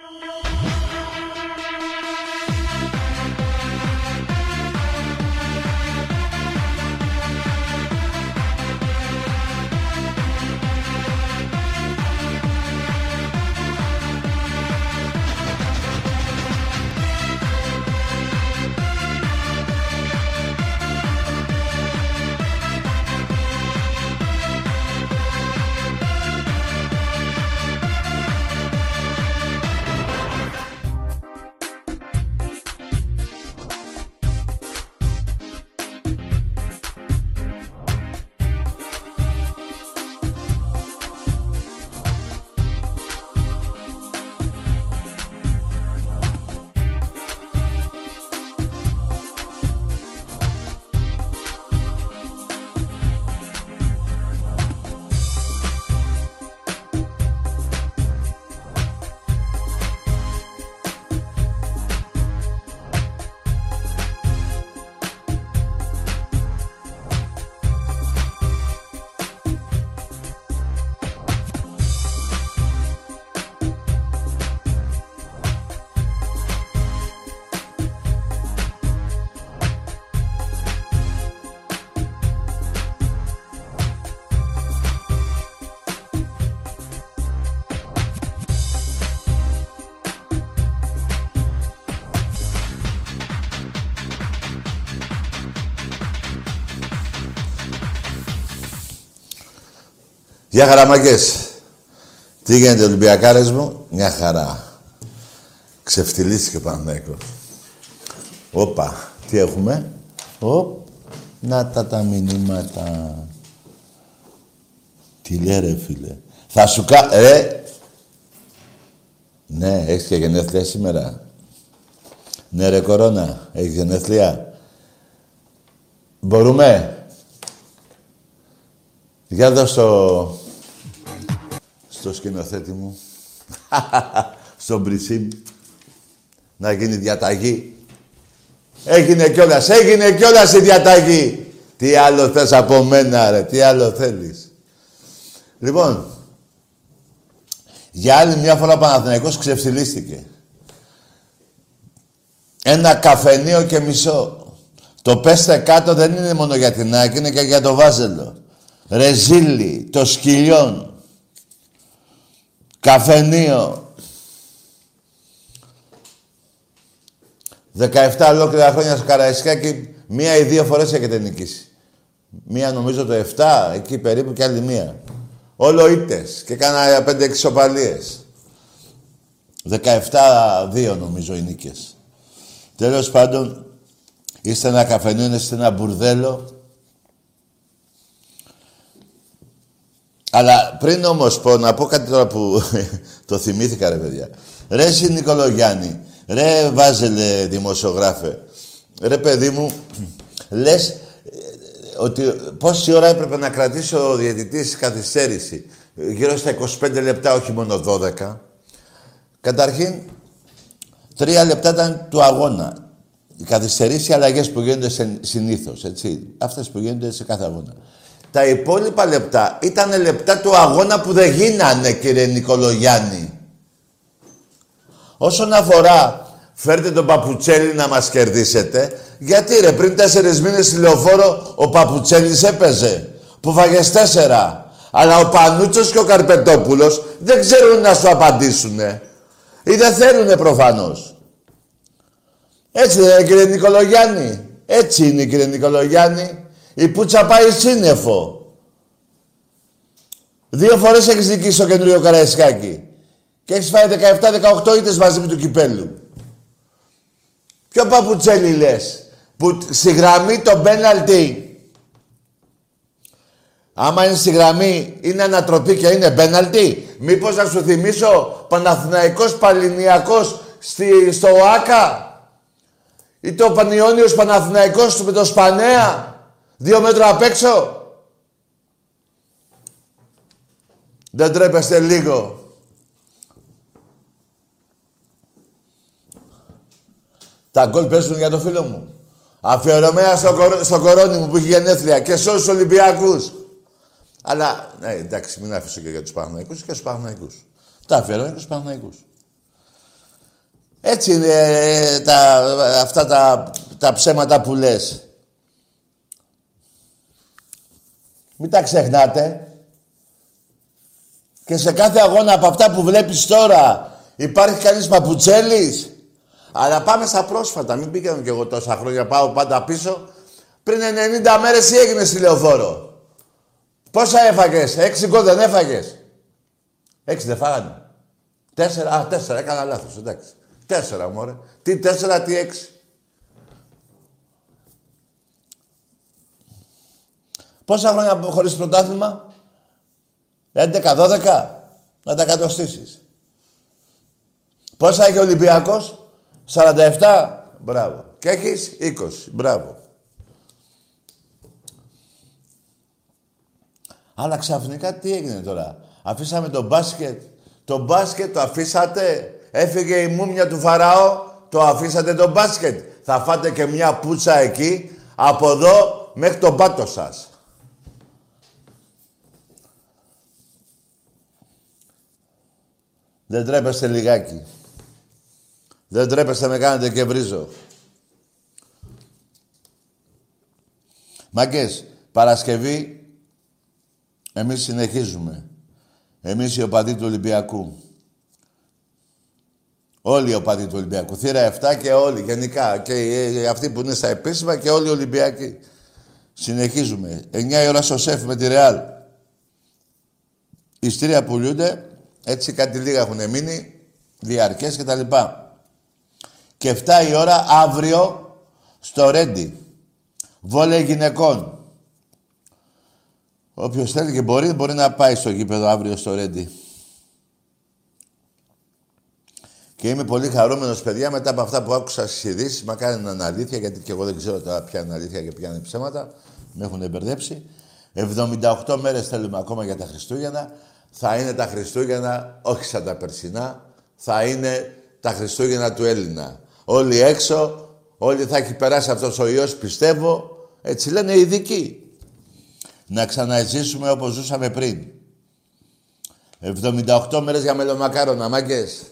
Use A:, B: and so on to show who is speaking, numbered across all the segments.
A: No. Γεια χαραμάκες. Τι γίνεται Ολυμπιακάρες μου; Μια χαρά. Ξεφτυλίστηκε ο Παναθηναϊκός. Όπα. Τι έχουμε; Οπ. Να τα τα μηνύματα. Τι λέει ρε φίλε. Θα σου κα... Ε. Ναι, έχεις και γενέθλια σήμερα. Ναι ρε κορώνα. Έχεις γενέθλια. Μπορούμε; Για δώσ' το... στο σκηνοθέτη μου. Στον Μπρισίμ. Να γίνει διαταγή. Έγινε κιόλας, έγινε κιόλας η διαταγή. Τι άλλο θες από μένα, ρε, τι άλλο θέλεις. Λοιπόν, για άλλη μια φορά ο Παναθηναϊκός ξεφτυλίστηκε. Ένα καφενείο και μισό. Το πέστε κάτω δεν είναι μόνο για την Άκη, είναι και για το Βάζελο. Ρεζίλι, το σκυλιόν, καφενείο. 17 ολόκληρα χρόνια στο Καραϊσκάκι, μία ή δύο φορές έχετε νικήσει. Μία νομίζω το 7, εκεί περίπου και άλλη μία. Όλο ήττες και κάνα 5-6 σοπαλίες. 17-2 νομίζω οι νίκες. Τέλος πάντων, είστε ένα καφενείο, είστε ένα μπουρδέλο Αλλά πριν όμως πω, να πω κάτι τώρα που το θυμήθηκα ρε παιδιά. Ρε εσύ Νικολογιάννη, ρε Βάζελε δημοσιογράφε, ρε παιδί μου, λες ε, ότι πόση ώρα έπρεπε να κρατήσει ο διαιτητής καθυστέρηση. Γύρω στα 25 λεπτά, όχι μόνο 12. Καταρχήν, τρία λεπτά ήταν του αγώνα. Οι καθυστερήσεις οι αλλαγές που γίνονται συνήθως, έτσι. Αυτές που γίνονται σε κάθε αγώνα. Τα υπόλοιπα λεπτά ήταν λεπτά του αγώνα που δεν γίνανε, κύριε Νικολογιάννη. Όσον αφορά, φέρτε τον Παπουτσέλη να μας κερδίσετε. Γιατί ρε, πριν τέσσερις μήνες στη Λεωφόρο ο Παπουτσέλης έπαιζε. Που φάγες τέσσερα. Αλλά ο Πανούτσος και ο Καρπετόπουλος δεν ξέρουν να σου απαντήσουνε. Ή δεν θέλουνε προφανώς. Έτσι δεν είναι κύριε Νικολογιάννη. Έτσι είναι κύριε Νικολογιάννη. Η πουτσα πάει σύννεφο. Δύο φορές έχεις νικήσει στο καινούριο Καραϊσκάκι. Και έχεις φάει 17-18 ήττες μαζί με του κυπέλου. Ποιο παπουτσέλι λες, που στη γραμμή το πέναλτι; Άμα είναι στη γραμμή, είναι ανατροπή και είναι πέναλτι. Μήπως να σου θυμίσω Παναθηναϊκός Παλινιακός στη, στο ΆΚΑ; Ή το Πανιόνιος Παναθηναϊκός με το Σπανέα; Δύο μέτρα απ' έξω. Δεν τρέπεστε λίγο. Τα γκολ παίζουν για το φίλο μου. Αφιερωμένα στο, κορ... στο κορώνι μου που έχει γενέθλια και σε όλους Ολυμπιακούς. Αλλά, ναι, εντάξει, μην αφήσω και για τους Παναγικούς και στους Παναγικούς. Τα αφιερώμενα και στους Παναγικούς. Έτσι είναι ε, τα, αυτά τα, τα ψέματα που λες. Μην τα ξεχνάτε. Και σε κάθε αγώνα από αυτά που βλέπεις τώρα υπάρχει κανείς παπουτσέλης. Αλλά πάμε στα πρόσφατα. Μην πήγαινε κι εγώ τόσα χρόνια. Πάω πάντα πίσω. Πριν 90 μέρες τι έγινε στη Λεωφόρο; Πόσα έφαγες; Έξι γκολ δεν έφαγες; Έξι δεν φάγανε. Τέσσερα. Α, τέσσερα. Έκανα λάθος. Εντάξει. Τέσσερα, μωρέ. Τι τέσσερα, τι έξι. Πόσα χρόνια χωρίς πρωτάθλημα; 11-12. Να τα κατοστήσεις. Πόσα έχει ο Ολυμπιακός; 47. Μπράβο. Και έχεις 20. Μπράβο. Αλλά ξαφνικά τι έγινε τώρα; Αφήσαμε το μπάσκετ. Το μπάσκετ το αφήσατε; Έφυγε η μούμια του Φαραώ. Το αφήσατε το μπάσκετ; Θα φάτε και μια πούτσα εκεί. Από εδώ μέχρι τον πάτο σας. Δεν τρέπεστε λιγάκι. Δεν τρέπεστε με κάνετε και βρίζω. Μάγκες, Παρασκευή, εμείς συνεχίζουμε. Εμείς οι οπαδοί του Ολυμπιακού. Όλοι οι οπαδοί του Ολυμπιακού. Θύρα 7 και όλοι γενικά. Και αυτοί που είναι στα επίσημα και όλοι οι Ολυμπιακοί. Συνεχίζουμε. 9 η ώρα στο σεφ με τη Ρεάλ. Ιστήρια πουλούνται. Έτσι κάτι λίγα έχουν μείνει. Διαρκές και τα λοιπά και 7 η ώρα αύριο στο Ρέντι. Βόλε γυναικών. Όποιος θέλει και μπορεί, μπορεί να πάει στο γήπεδο αύριο στο Ρέντι. Και είμαι πολύ χαρούμενος, παιδιά, μετά από αυτά που άκουσα στις ειδήσεις. Μακάρι να είναι αλήθεια, γιατί και εγώ δεν ξέρω τώρα ποια είναι αλήθεια και ποια είναι ψέματα. Με έχουν μπερδέψει. 78 μέρες θέλουμε ακόμα για τα Χριστούγεννα. Θα είναι τα Χριστούγεννα, όχι σαν τα περσινά. Θα είναι τα Χριστούγεννα του Έλληνα όλοι έξω, όλοι θα έχει περάσει αυτός ο ιός, πιστεύω. Έτσι λένε οι ειδικοί. Να ξαναζήσουμε όπως ζούσαμε πριν. 78 μέρες για μελομακάρονα, μάγκες.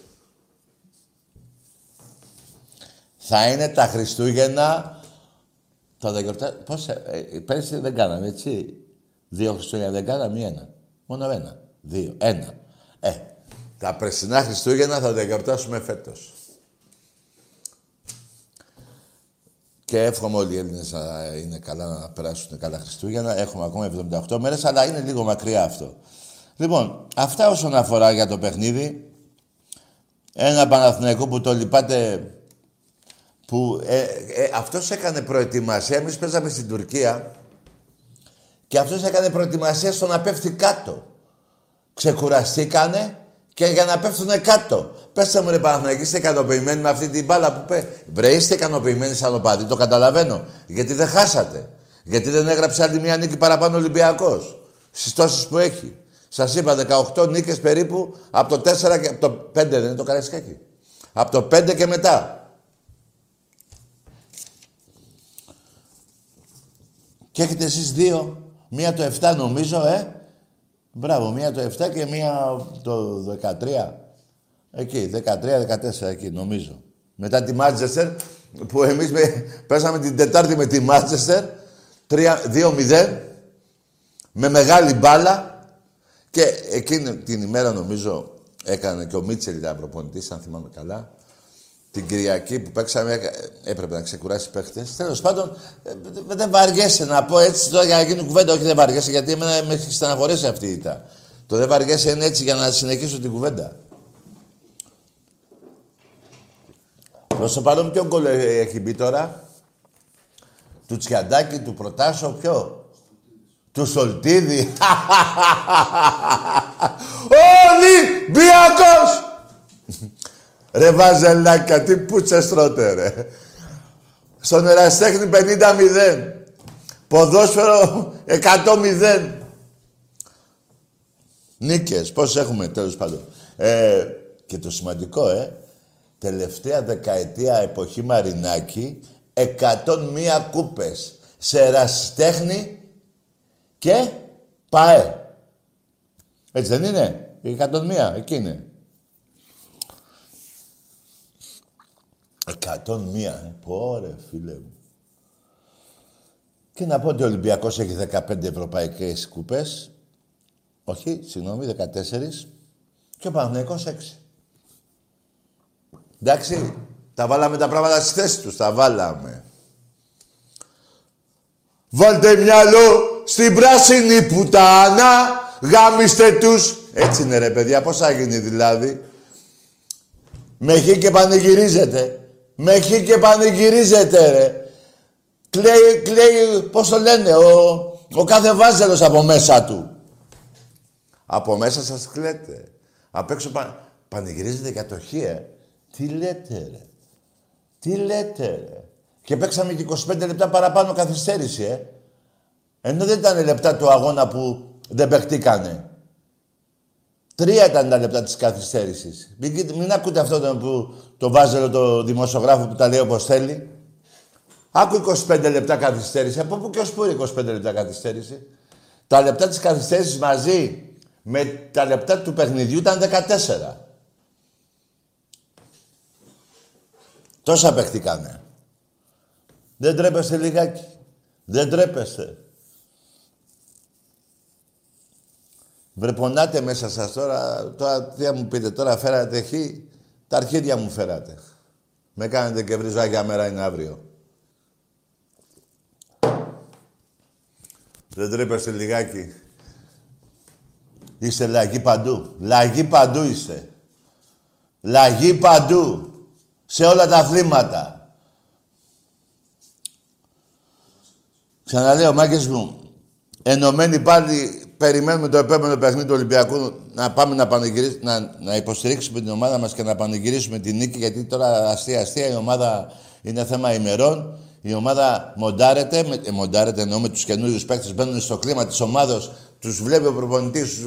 A: Θα είναι τα Χριστούγεννα... Θα τα γιορτά... Πώς... Ε, ε, πέρσι δεν κάναμε, έτσι. Δύο Χριστούγεννα δεν κάναμε ή ένα. Μόνο ένα. Δύο. Ένα. Ε, τα περσινά Χριστούγεννα θα τα γιορτάσουμε φέτος. Και εύχομαι όλοι οι Έλληνες να είναι καλά, να περάσουν καλά Χριστούγεννα. Έχουμε ακόμα 78 μέρες, αλλά είναι λίγο μακριά αυτό. Λοιπόν, αυτά όσον αφορά για το παιχνίδι. Ένα Παναθηναϊκό που το λυπάτε που ε, ε, αυτός έκανε προετοιμασία. Εμείς παίζαμε στην Τουρκία και αυτός έκανε προετοιμασία στο να πέφτει κάτω. Ξεκουραστήκανε και για να πέφτουν κάτω. Πέστε μου ρε Παναθηναϊκή, είστε ικανοποιημένοι με αυτή την μπάλα που πέ. Βρε, είστε ικανοποιημένοι σαν οπαδί, το καταλαβαίνω. Γιατί δεν χάσατε. Γιατί δεν έγραψε άλλη μια νίκη παραπάνω Ολυμπιακός. Στις τόσες που έχει. Σας είπα 18 νίκες περίπου από το 4 και από το 5 δεν είναι το Καραϊσκάκι. Από το 5 και μετά. Και έχετε εσείς δύο, μία το 7 νομίζω, ε. Μπράβο, μία το 7 και μία το 13. Εκεί, 13-14 εκεί, νομίζω. Μετά τη Μάτζεστερ, που εμείς με, πέσαμε την Τετάρτη με τη Μάτζεστερ, 2-0, με μεγάλη μπάλα και εκείνη την ημέρα νομίζω έκανε και ο Μίτσελ ήταν προπονητής, αν θυμάμαι καλά. Την Κυριακή που παίξαμε έπρεπε να ξεκουράσει παίχτε. Τέλος πάντων, ε, δεν βαριέσαι να πω έτσι τώρα για να γίνει κουβέντα. Όχι, δεν βαριέσαι γιατί εμένα με έχει στεναχωρήσει αυτή η ήττα. Το δεν βαριέσαι είναι έτσι για να συνεχίσω την κουβέντα. Προς το παρόν ποιο γκολ έχει μπει τώρα; Του Τσιαντάκη, του Προτάσο, ποιο; Του Σολτίδη. Ολυμπιακός! Ρε βαζελάκια, τι πούτσες τρώτε ρε. Στον Εραστέχνη 50-0. Ποδόσφαιρο 100-0. Νίκες, πώς έχουμε τέλος πάντων. Ε, και το σημαντικό, ε, τελευταία δεκαετία εποχή Μαρινάκη, 101 κούπες σε ερασιτέχνη και ΠΑΕ. Έτσι δεν είναι, 101, εκεί είναι. Εκατόν μία. Ε. Πόρε, φίλε μου. Και να πω ότι ο Ολυμπιακός έχει 15 ευρωπαϊκές κουπές. Όχι, συγγνώμη, 14. Και ο Παναθηναϊκός 6. Εντάξει, τα βάλαμε τα πράγματα στις θέσεις τους, τα βάλαμε. Βάλτε μυαλό στην πράσινη πουτάνα, γάμιστε τους. Έτσι είναι ρε παιδιά, πώς θα γίνει δηλαδή; Με χει και πανηγυρίζετε. Με χει και πανηγυρίζετε ρε. Κλαίει, κλαίει, πώς το λένε, ο, ο κάθε βάζελος από μέσα του. Από μέσα σας κλαίτε. Απ' έξω πα... πανηγυρίζετε για το χι, ε. Τι λέτε, ρε. Τι λέτε, ρε. Και παίξαμε και 25 λεπτά παραπάνω καθυστέρηση, ε. Ενώ δεν ήταν λεπτά του αγώνα που δεν παιχτήκανε. Τρία ήταν τα λεπτά της καθυστέρησης. Μην, μην ακούτε αυτό το, που, το βάζελο το δημοσιογράφο που τα λέει όπως θέλει. Άκου 25 λεπτά καθυστέρηση. Από πού και ως πού 25 λεπτά καθυστέρηση; Τα λεπτά της καθυστέρησης μαζί με τα λεπτά του παιχνιδιού ήταν 14. Τόσα παιχτήκανε. Δεν τρέπεστε λιγάκι. Δεν τρέπεστε. Βρεπονάτε μέσα σας τώρα, τώρα τι θα μου πείτε, τώρα φέρατε χ, τα αρχίδια μου φέρατε. Με κάνετε και βρίζα μέρα είναι αύριο. Δεν τρέπεστε λιγάκι. Είστε λαγοί παντού. Λαγοί παντού είστε. Λαγοί παντού. Σε όλα τα αθλήματα. Ξαναλέω, μάγκες μου, ενωμένοι πάλι περιμένουμε το επόμενο παιχνίδι του Ολυμπιακού να πάμε να, να, να υποστηρίξουμε την ομάδα μας και να πανηγυρίσουμε την νίκη, γιατί τώρα αστεία-αστεία η ομάδα είναι θέμα ημερών. Η ομάδα μοντάρεται, με, ε, μοντάρεται εννοώ με τους καινούριους παίκτες, μπαίνουν στο κλίμα της ομάδος, τους βλέπει ο προπονητής,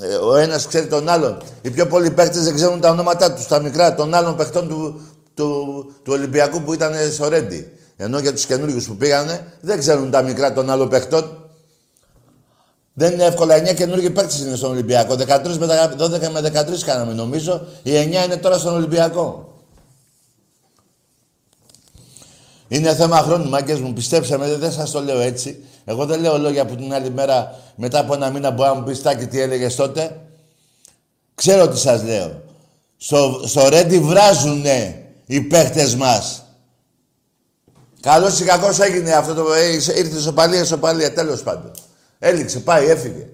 A: ε, ο ένας ξέρει τον άλλον. Οι πιο πολλοί παίκτες δεν ξέρουν τα ονόματά τους, τα μικρά, των άλλων παιχτών του, του, του Ολυμπιακού που ήταν στο Ρέντι. Ενώ για τους καινούριους που πήγανε, δεν ξέρουν τα μικρά των άλλων παιχτών. Δεν είναι εύκολα. 9 καινούργιοι παίκτες είναι στον Ολυμπιακό. 13 με 12 με 13 κάναμε νομίζω. Η 9 είναι τώρα στον Ολυμπιακό. Είναι θέμα χρόνου, μάγκες μου. Πιστέψτε με, δεν σας το λέω έτσι. Εγώ δεν λέω λόγια που την άλλη μέρα, μετά από ένα μήνα, μπορεί να μου πεις Τάκη τι έλεγες τότε. Ξέρω τι σας λέω. Στο, στο Ρέντι βράζουνε οι παίχτε μας. Καλό ή κακό έγινε αυτό το. Ε, ήρθες σοπαλία, σοπαλία, τέλος πάντων. Έληξε, πάει, έφυγε.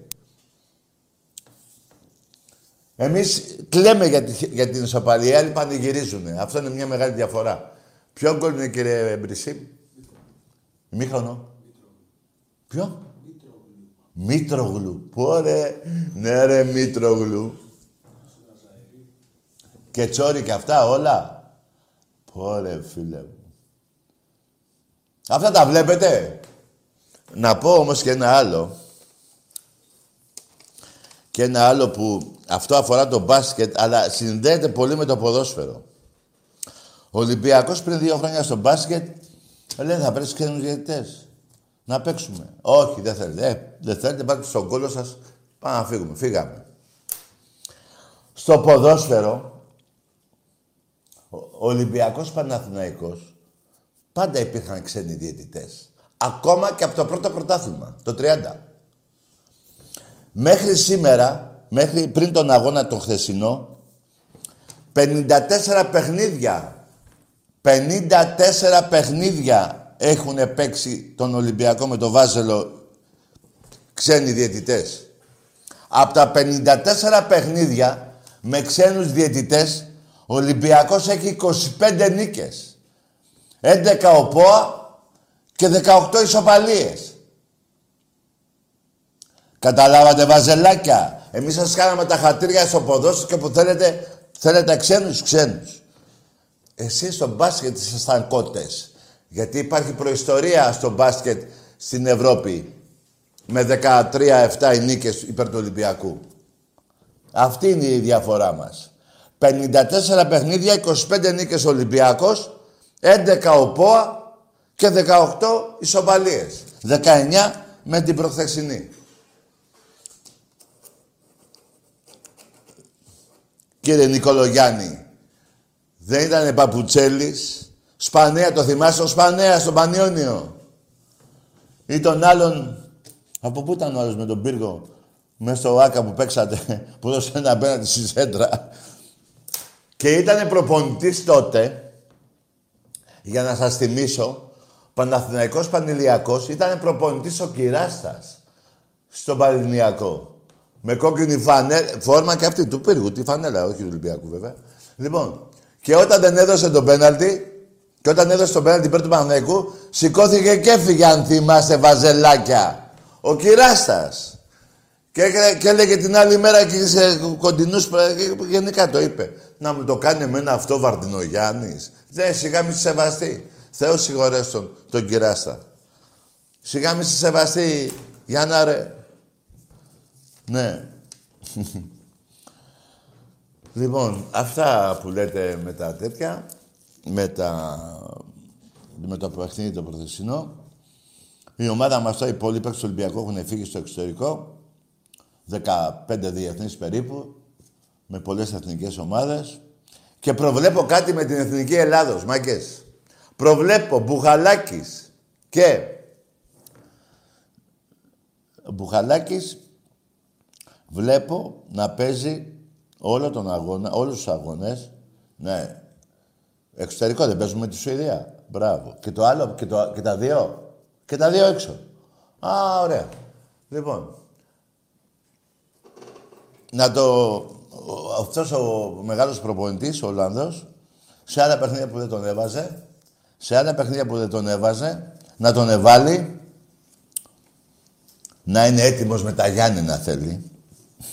A: Εμείς κλαίμε για, τη, για την ισοπαλία, οι άλλοι πανηγυρίζουν. Αυτό είναι μια μεγάλη διαφορά. Ποιο γκολ είναι, κύριε Μπρισί; Μήχρονο. Ποιο. Μήτρογλου. Πού ρε. Ναι ρε Μήτρογλου. Και τσόρι και αυτά όλα. Πόρε φίλε μου. Αυτά τα βλέπετε. Να πω όμως και ένα άλλο. Και ένα άλλο που αυτό αφορά το μπάσκετ, αλλά συνδέεται πολύ με το ποδόσφαιρο. Ο Ολυμπιακός πριν δύο χρόνια στο μπάσκετ λέει θα πρέπει ξένους διαιτητές. Να παίξουμε. Όχι, δεν θέλετε. Ε, δεν θέλετε, πάτε στον κόλλο σας. Πάμε να φύγουμε. Φύγαμε. Στο ποδόσφαιρο, ο Ολυμπιακός Παναθηναϊκός, πάντα υπήρχαν ξένοι διαιτητές. Ακόμα και από το πρώτο πρωτάθλημα, το 30. Μέχρι σήμερα, μέχρι πριν τον αγώνα τον χθεσινό, 54 παιχνίδια, 54 παιχνίδια έχουν παίξει τον Ολυμπιακό με το Βάζελο ξένοι διαιτητές. Από τα 54 παιχνίδια με ξένους διαιτητές, ο Ολυμπιακός έχει 25 νίκες. 11 ο ΠΟΑ και 18 ισοπαλίες. Καταλάβατε βαζελάκια. Εμείς σας κάναμε τα χατήρια στο ποδόσφαιρο και που θέλετε, θέλετε ξένους, ξένους. Εσείς στο μπάσκετ ήσασταν κότες. Γιατί υπάρχει προϊστορία στο μπάσκετ στην Ευρώπη με 13-7 οι νίκες υπέρ του Ολυμπιακού. Αυτή είναι η διαφορά μας. 54 παιχνίδια, 25 νίκες Ολυμπιακός, 11 ο ΠΟΑ και 18 ισοπαλίες. 19 με την προχθεσινή. Κύριε Νικολογιάννη, Δεν ήταν Παπουτσέλης. Σπανέα, το θυμάσαι ο Σπανέας στο Πανιόνιο. Ή τον άλλον... Από πού ήταν ο άλλος με τον πύργο. Μέσα στο Άκα που παίξατε. Που δώσε ένα απέναντι στη σέντρα. Και ήταν προπονητής τότε. Για να σας θυμίσω. Παναθηναϊκός Πανηλιακός ήταν προπονητής ο Κυράστας. Στον Πανηλιακό. Με κόκκινη φανέλα, φόρμα και αυτή του πύργου, τη φανέλα, όχι του Ολυμπιακού βέβαια. Λοιπόν, και όταν δεν έδωσε τον πέναλτι, και όταν έδωσε τον πέναλτι υπέρ του Παναθηναϊκού, σηκώθηκε και έφυγε αν θυμάστε βαζελάκια. Ο Κυράστας. Και, και έλεγε την άλλη μέρα και σε κοντινούς, γενικά το είπε. Να μου το κάνει εμένα αυτό Βαρδινογιάννης. Δεν, σιγά μη σεβαστεί. Θεός συγχωρές τον, τον Κυράστα. Σιγά μη σεβαστεί, Γιάννα ρε. Ναι. λοιπόν, αυτά που λέτε με τα τέτοια, με, τα, με το παιχνίδι το προθεσινό, η ομάδα μας τώρα, οι πολλοί παίκτες του Ολυμπιακού έχουν φύγει στο εξωτερικό, 15 διεθνείς περίπου, με πολλές εθνικές ομάδες και προβλέπω κάτι με την Εθνική Ελλάδος, μάγκες. Προβλέπω Μπουχαλάκης και Μπουχαλάκης βλέπω να παίζει όλο τον αγώνα, όλους τους αγώνες. Ναι. Εξωτερικό δεν παίζουμε τη Σουηδία. Μπράβο. Και το άλλο, και, το, και τα δύο. Και τα δύο έξω. Α, ωραία. Λοιπόν. Να το... Αυτός ο μεγάλος προπονητής, ο Ολλανδός, σε άλλα παιχνίδια που δεν τον έβαζε, σε άλλα παιχνίδια που δεν τον έβαζε, να τον εβάλει, να είναι έτοιμος με τα Γιάννη να θέλει.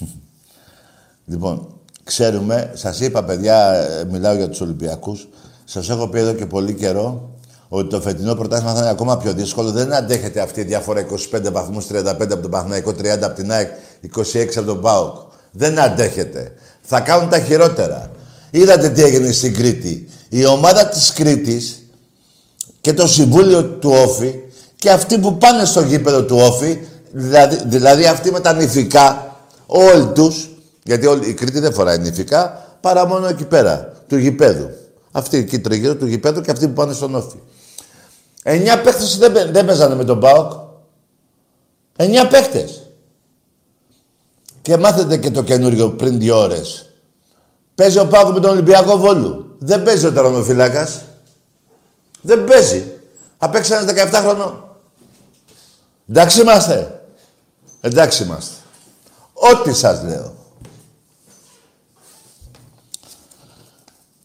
A: λοιπόν, ξέρουμε, σας είπα παιδιά, ε, μιλάω για τους Ολυμπιακούς, σας έχω πει εδώ και πολύ καιρό ότι το φετινό πρωτάθλημα θα είναι ακόμα πιο δύσκολο. Δεν αντέχετε αυτή η διαφορά 25 βαθμούς, 35 από τον Παχναϊκό, 30 από την ΑΕΚ, 26 από τον ΠΑΟΚ. Δεν αντέχετε. Θα κάνουν τα χειρότερα. Είδατε τι έγινε στην Κρήτη. Η ομάδα της Κρήτης και το Συμβούλιο του Όφη και αυτοί που πάνε στο γήπεδο του Όφη, δηλαδή, δηλαδή αυτοί με τα νηφικά, όλοι τους, γιατί όλη, η Κρήτη δεν φοράει νηφικά, παρά μόνο εκεί πέρα, του γηπέδου. Αυτοί εκεί τριγύρω του γηπέδου και αυτοί που πάνε στον Όφη. Εννιά παίχτες δεν, δεν παίζανε με τον ΠΑΟΚ. Εννιά παίχτες. Και μάθετε και το καινούριο πριν δύο ώρες. Παίζει ο ΠΑΟΚ με τον Ολυμπιακό Βόλου. Δεν παίζει ο τερματοφύλακας. Δεν παίζει. Απέξε ένας 17 χρονών. Εντάξει είμαστε. Εντάξει είμαστε. Ό,τι σας λέω.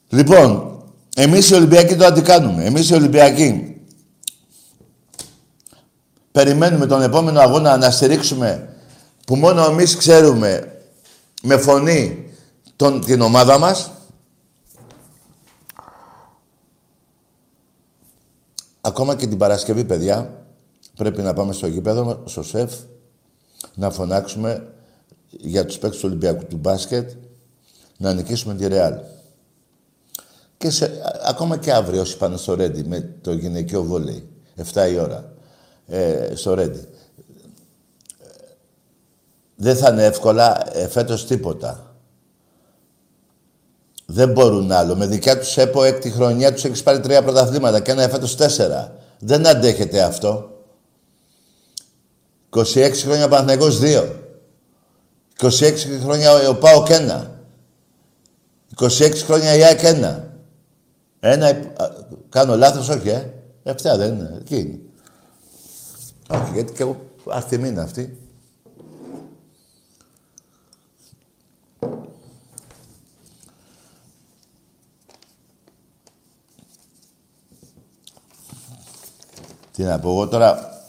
A: Λοιπόν, εμείς οι Ολυμπιακοί το αντικάνουμε. Εμείς οι Ολυμπιακοί περιμένουμε τον επόμενο αγώνα να στηρίξουμε που μόνο εμείς ξέρουμε με φωνή τον, την ομάδα μας. Ακόμα και την Παρασκευή, παιδιά, πρέπει να πάμε στο γήπεδο, στο ΣΕΦ, να φωνάξουμε για τους παίκτες του Ολυμπιακού του μπάσκετ, να νικήσουμε τη Ρεάλ. Και σε, ακόμα και αύριο όσοι πάνε στο Ρέντι με το γυναικείο βόλεϊ, 7 η ώρα, ε, στο Ρέντι. Δεν θα είναι εύκολα ε, φέτος τίποτα. Δεν μπορούν άλλο. Με δικιά τους ΕΠΟ έκτη χρονιά τους έχεις πάρει τρία πρωταθλήματα και ένα φέτος τέσσερα. Δεν αντέχεται αυτό. 26 χρόνια Παναθηναϊκός 2. 26 χρόνια ο ΠΑΟΚ 1. 26 χρόνια η ΑΕΚ 1. Ένα, κάνω λάθος, όχι, ε. Επτά δεν είναι. Εκεί είναι. Όχι, γιατί και εγώ αυτή είναι αυτή. Τι να πω εγώ τώρα,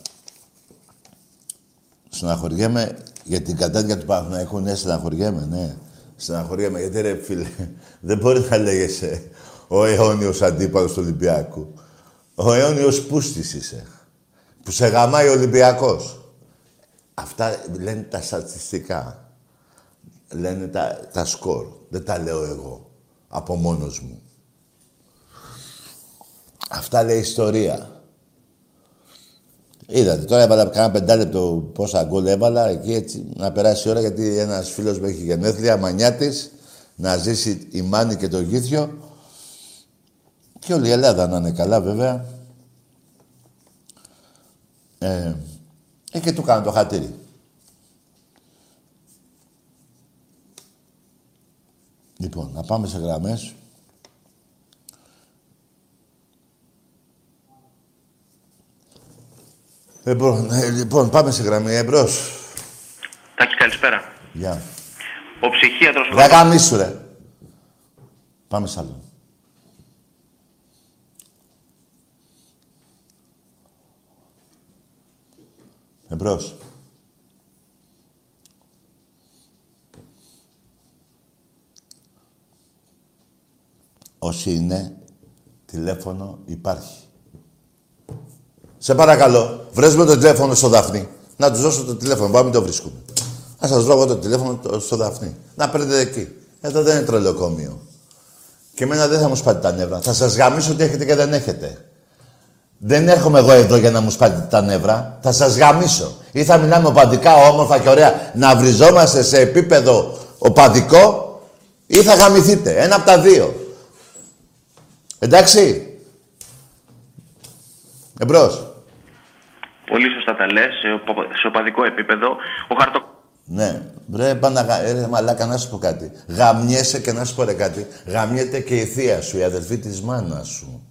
A: στεναχωριέμαι για την κατάδια του Παναθηναϊκού. Ναι, στεναχωριέμαι, ναι. Στεναχωριέμαι, γιατί ρε φίλε, δεν μπορεί να λέγεσαι ο αιώνιος αντίπαλος του Ολυμπιακού. Ο αιώνιος πούστης είσαι. Που σε γαμάει ο Ολυμπιακός. Αυτά λένε τα στατιστικά. Λένε τα, τα σκορ. Δεν τα λέω εγώ. Από μόνος μου. Αυτά λέει η ιστορία. Είδατε, τώρα έβαλα κάνα πεντάλεπτο πόσα γκολ έβαλα εκεί έτσι να περάσει η ώρα γιατί ένας φίλος μου έχει γενέθλια, μανιάτης, να ζήσει η Μάνη και το Γήθιο. Και όλη η Ελλάδα να είναι καλά, βέβαια. Ε, ε και του κάνω το χατήρι. Λοιπόν, να πάμε σε γραμμές. Λοιπόν, ε, λοιπόν, πάμε σε γραμμή. Εμπρός.
B: Τάκη, καλησπέρα.
A: Γεια.
B: Ο ψυχίατρος...
A: Δεν γαμίσου, ρε. Πάμε σ' άλλο. Εμπρός. Όσοι είναι, τηλέφωνο υπάρχει. Σε παρακαλώ, βρες με το τηλέφωνο στο Δαφνί. Να τους δώσω το τηλέφωνο, πάμε το βρίσκουμε. Να σας βρω εγώ το τηλέφωνο στο Δαφνί. Να παίρνετε εκεί. Εδώ δεν είναι τρελοκόμιο. Και εμένα δεν θα μου σπάτε τα νεύρα. Θα σας γαμίσω ότι έχετε και δεν έχετε. Δεν έρχομαι εγώ εδώ για να μου σπάτε τα νεύρα. Θα σας γαμίσω. Ή θα μιλάμε οπαδικά, όμορφα και ωραία, να βριζόμαστε σε επίπεδο οπαδικό, ή θα γαμηθείτε. Ένα από τα δύο. Εντάξει. Εμπρός.
B: Πολύ σωστά τα λες, σε οπαδικό επίπεδο. Ο χαρτο...
A: Ναι. Βρε, πάνε ε, μαλάκα, να σου πω κάτι. Γαμιέσαι και να σου πω ρε κάτι. Γαμιέται και η θεία σου, η αδελφή της μάνας σου.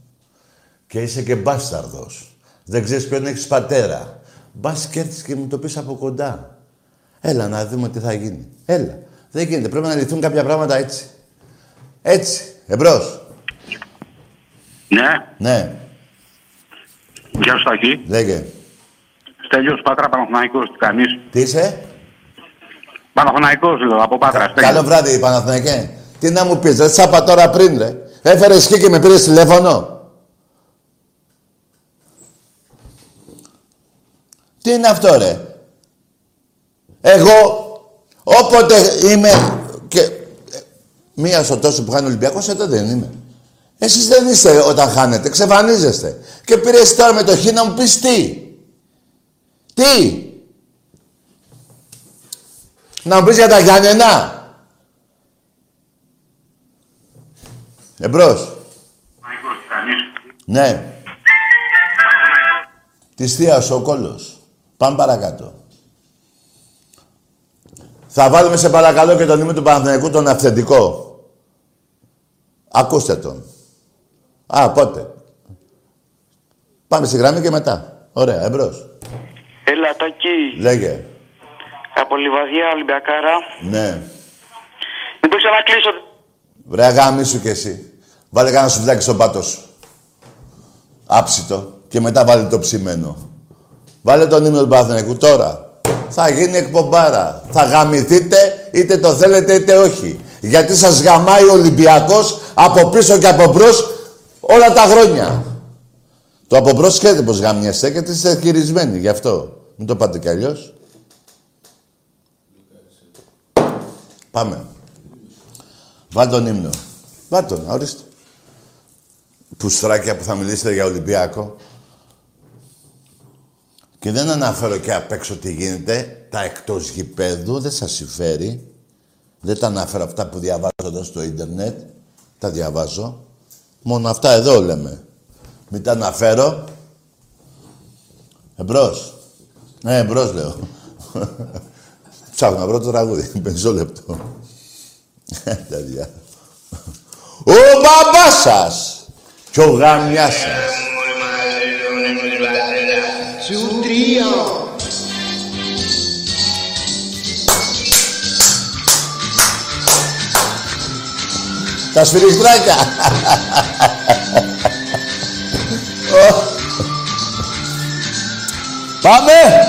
A: Και είσαι και μπάσταρδος. Δεν ξέρεις ποιον έχεις πατέρα. Μπας και έρθεις και μου το πεις από κοντά. Έλα να δούμε τι θα γίνει. Έλα. Δεν γίνεται. Πρέπει να λυθούν κάποια πράγματα έτσι. Έτσι. Εμπρός.
B: Ναι.
A: Ναι.
B: Γεια σου Τάκη.
A: Λέγε.
B: Στέλιος Πάτρα Παναθηναϊκός, τι κάνεις.
A: Τι είσαι;
B: Παναθηναϊκός λέω, από Πάτρας.
A: Κα, καλό βράδυ, Παναθηναϊκέ. Τι να μου πεις, δεν σάπα τώρα πριν, ρε. Έφερες και και με πήρες τηλέφωνο. Τι είναι αυτό, ρε; Εγώ, όποτε είμαι και... Μία στο τόσο που χάνει ο Ολυμπιακός, εδώ δεν είμαι. Εσείς δεν είστε όταν χάνετε, ξεφανίζεστε. Και πήρες τώρα με το χ να μου πεις τι. Τι; Να μου πεις για τα Γιάννενα; Εμπρός. Ναι. Της θείας ο κόλος. Πάμε παρακάτω. Θα βάλουμε σε παρακαλώ και τον ήμι του Παναθηναϊκού τον αυθεντικό. Ακούστε τον. Α, πότε. Πάμε στη γραμμή και μετά. Ωραία, εμπρός.
C: Έλα, Τάκη.
A: Λέγε.
C: Από Λιβαδιά, Ολυμπιακάρα.
A: Ναι.
C: Μήπως κλείσω.
A: Βρε αγάμι σου κι εσύ. Βάλε κανένα σουβλάκι στον πάτο σου. Άψητο. Και μετά βάλε το ψημένο. Βάλε τον ύμνο του Παναθηναϊκού τώρα. Θα γίνει εκπομπάρα. Θα γαμηθείτε είτε το θέλετε είτε όχι. Γιατί σας γαμάει ο Ολυμπιακός από πίσω και από μπρος όλα τα χρόνια. Το από μπρος ξέρετε πως γαμιέστε και είστε χειρισμένοι γι' αυτό. Μην το πάτε κι αλλιώς. Πάμε. Βάλ τον ύμνο. Βάλ τον, ορίστε. Πουστράκια που θα μιλήσετε για Ολυμπιακό. Και δεν αναφέρω και απ' έξω τι γίνεται. Τα εκτός γηπέδου δεν σας συμφέρει. Δεν τα αναφέρω αυτά που διαβάζω εδώ στο ίντερνετ. Τα διαβάζω. Μόνο αυτά εδώ λέμε. Μην τα αναφέρω. Εμπρός. Ναι, εμπρός λέω. Ψάχνω να βρω το τραγούδι. Πενζό λεπτό. Τέτοια. Ο μπαμπάς σας και ο γάμιας σας. Σου τρία. Τα σφυριστράκια. Πάμε!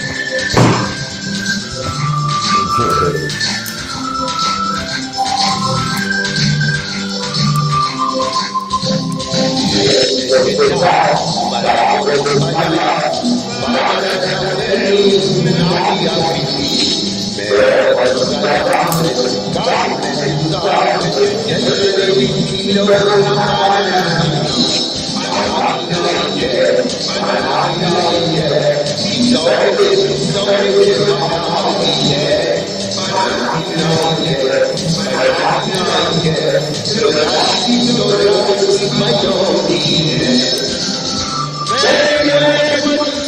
A: έγινε. Λοιπόν,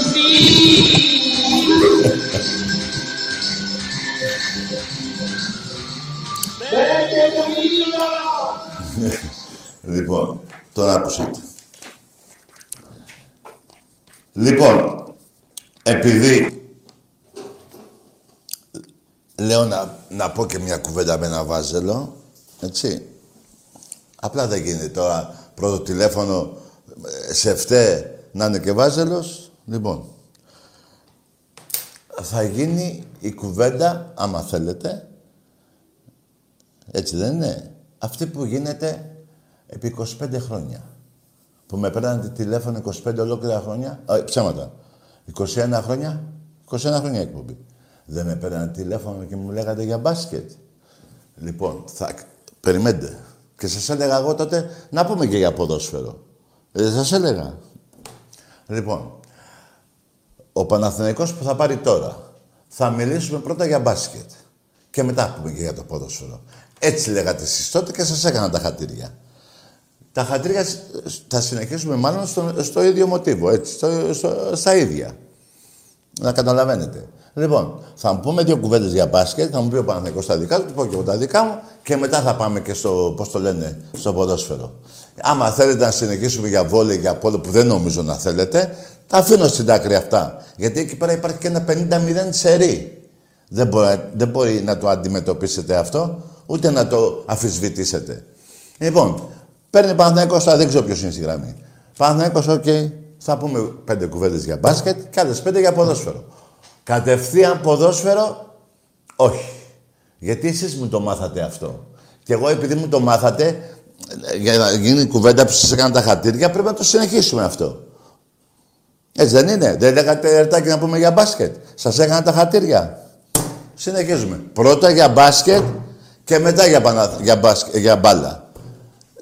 A: ακούσατε. Λοιπόν, επειδή λέω να, να πω και μια κουβέντα με ένα βάζελο, έτσι. Απλά δεν γίνεται τώρα πρώτο τηλέφωνο ε, σε φταί να είναι και βάζελος. Λοιπόν, θα γίνει η κουβέντα, άμα θέλετε, έτσι δεν είναι, αυτή που γίνεται επί 25 χρόνια. Που με παίρνατε τηλέφωνο 25 ολόκληρα χρόνια. Α, ψέματα. 21 χρόνια. 21 χρόνια εκπομπή. Δεν με παίρνατε τηλέφωνο και μου λέγατε για μπάσκετ. Λοιπόν, θα... περιμένετε. Και σας έλεγα εγώ τότε να πούμε και για ποδόσφαιρο. Δεν σας έλεγα. Λοιπόν, ο Παναθηναϊκός που θα πάρει τώρα. Θα μιλήσουμε πρώτα για μπάσκετ. Και μετά πούμε και για το ποδόσφαιρο. Έτσι λέγατε εσείς τότε και σας έκανα τα χατήρια. Τα χατήρια θα συνεχίσουμε μάλλον στο, στο ίδιο μοτίβο, έτσι, στο, στο, στα ίδια. Να καταλαβαίνετε. Λοιπόν, θα μου πούμε δύο κουβέντες για μπάσκετ, θα μου πει ο Παναθηναϊκός τα δικά του, του πω και εγώ τα δικά μου και μετά θα πάμε και στο, πώς το λένε, στο ποδόσφαιρο. Άμα θέλετε να συνεχίσουμε για βόλεϊ, για πόλο που δεν νομίζω να θέλετε, τα αφήνω στην άκρη αυτά. Γιατί εκεί πέρα υπάρχει και ένα 50-0 σερί. Δεν μπορεί, δεν μπορεί να το αντιμετωπίσετε αυτό, ούτε να το αφισβητήσετε. Λοιπόν, παίρνει Παναθηναϊκός, δεν ξέρω ποιος είναι στη γραμμή. Παναθηναϊκός, οκ, okay. θα πούμε πέντε κουβέντες για μπάσκετ και άλλες πέντε για ποδόσφαιρο. Κατευθείαν ποδόσφαιρο, όχι. Γιατί εσείς μου το μάθατε αυτό; Και εγώ επειδή μου το μάθατε, για να γίνει κουβέντα που σας έκανα τα χατήρια, πρέπει να το συνεχίσουμε αυτό. Έτσι δεν είναι; Δεν λέγατε ρε Τάκη να πούμε για μπάσκετ. Σας έκανα τα χατήρια. Συνεχίζουμε. Πρώτα για μπάσκετ και μετά για, πανα... για, μπάσκετ, για μπάλα.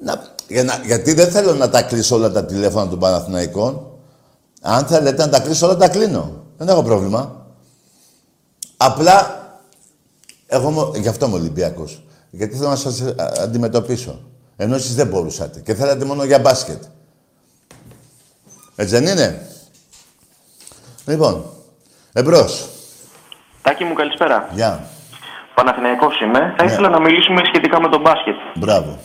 A: Να... Για να... Γιατί δεν θέλω να τα κλείσω όλα τα τηλέφωνα των Παναθηναϊκών. Αν θέλετε να τα κλείσω όλα, τα κλείνω. Δεν έχω πρόβλημα. Απλά, εγώ γι' αυτό είμαι Ολυμπιακός. Γιατί θέλω να σας αντιμετωπίσω. Ενώ εσείς δεν μπορούσατε. Και θέλατε μόνο για μπάσκετ. Έτσι δεν είναι; Λοιπόν, εμπρός.
B: Τάκη μου, καλησπέρα.
A: Γεια.
B: Παναθηναϊκός είμαι. Θα ήθελα να μιλήσουμε σχετικά με τον μπάσκετ.
A: Μπράβο.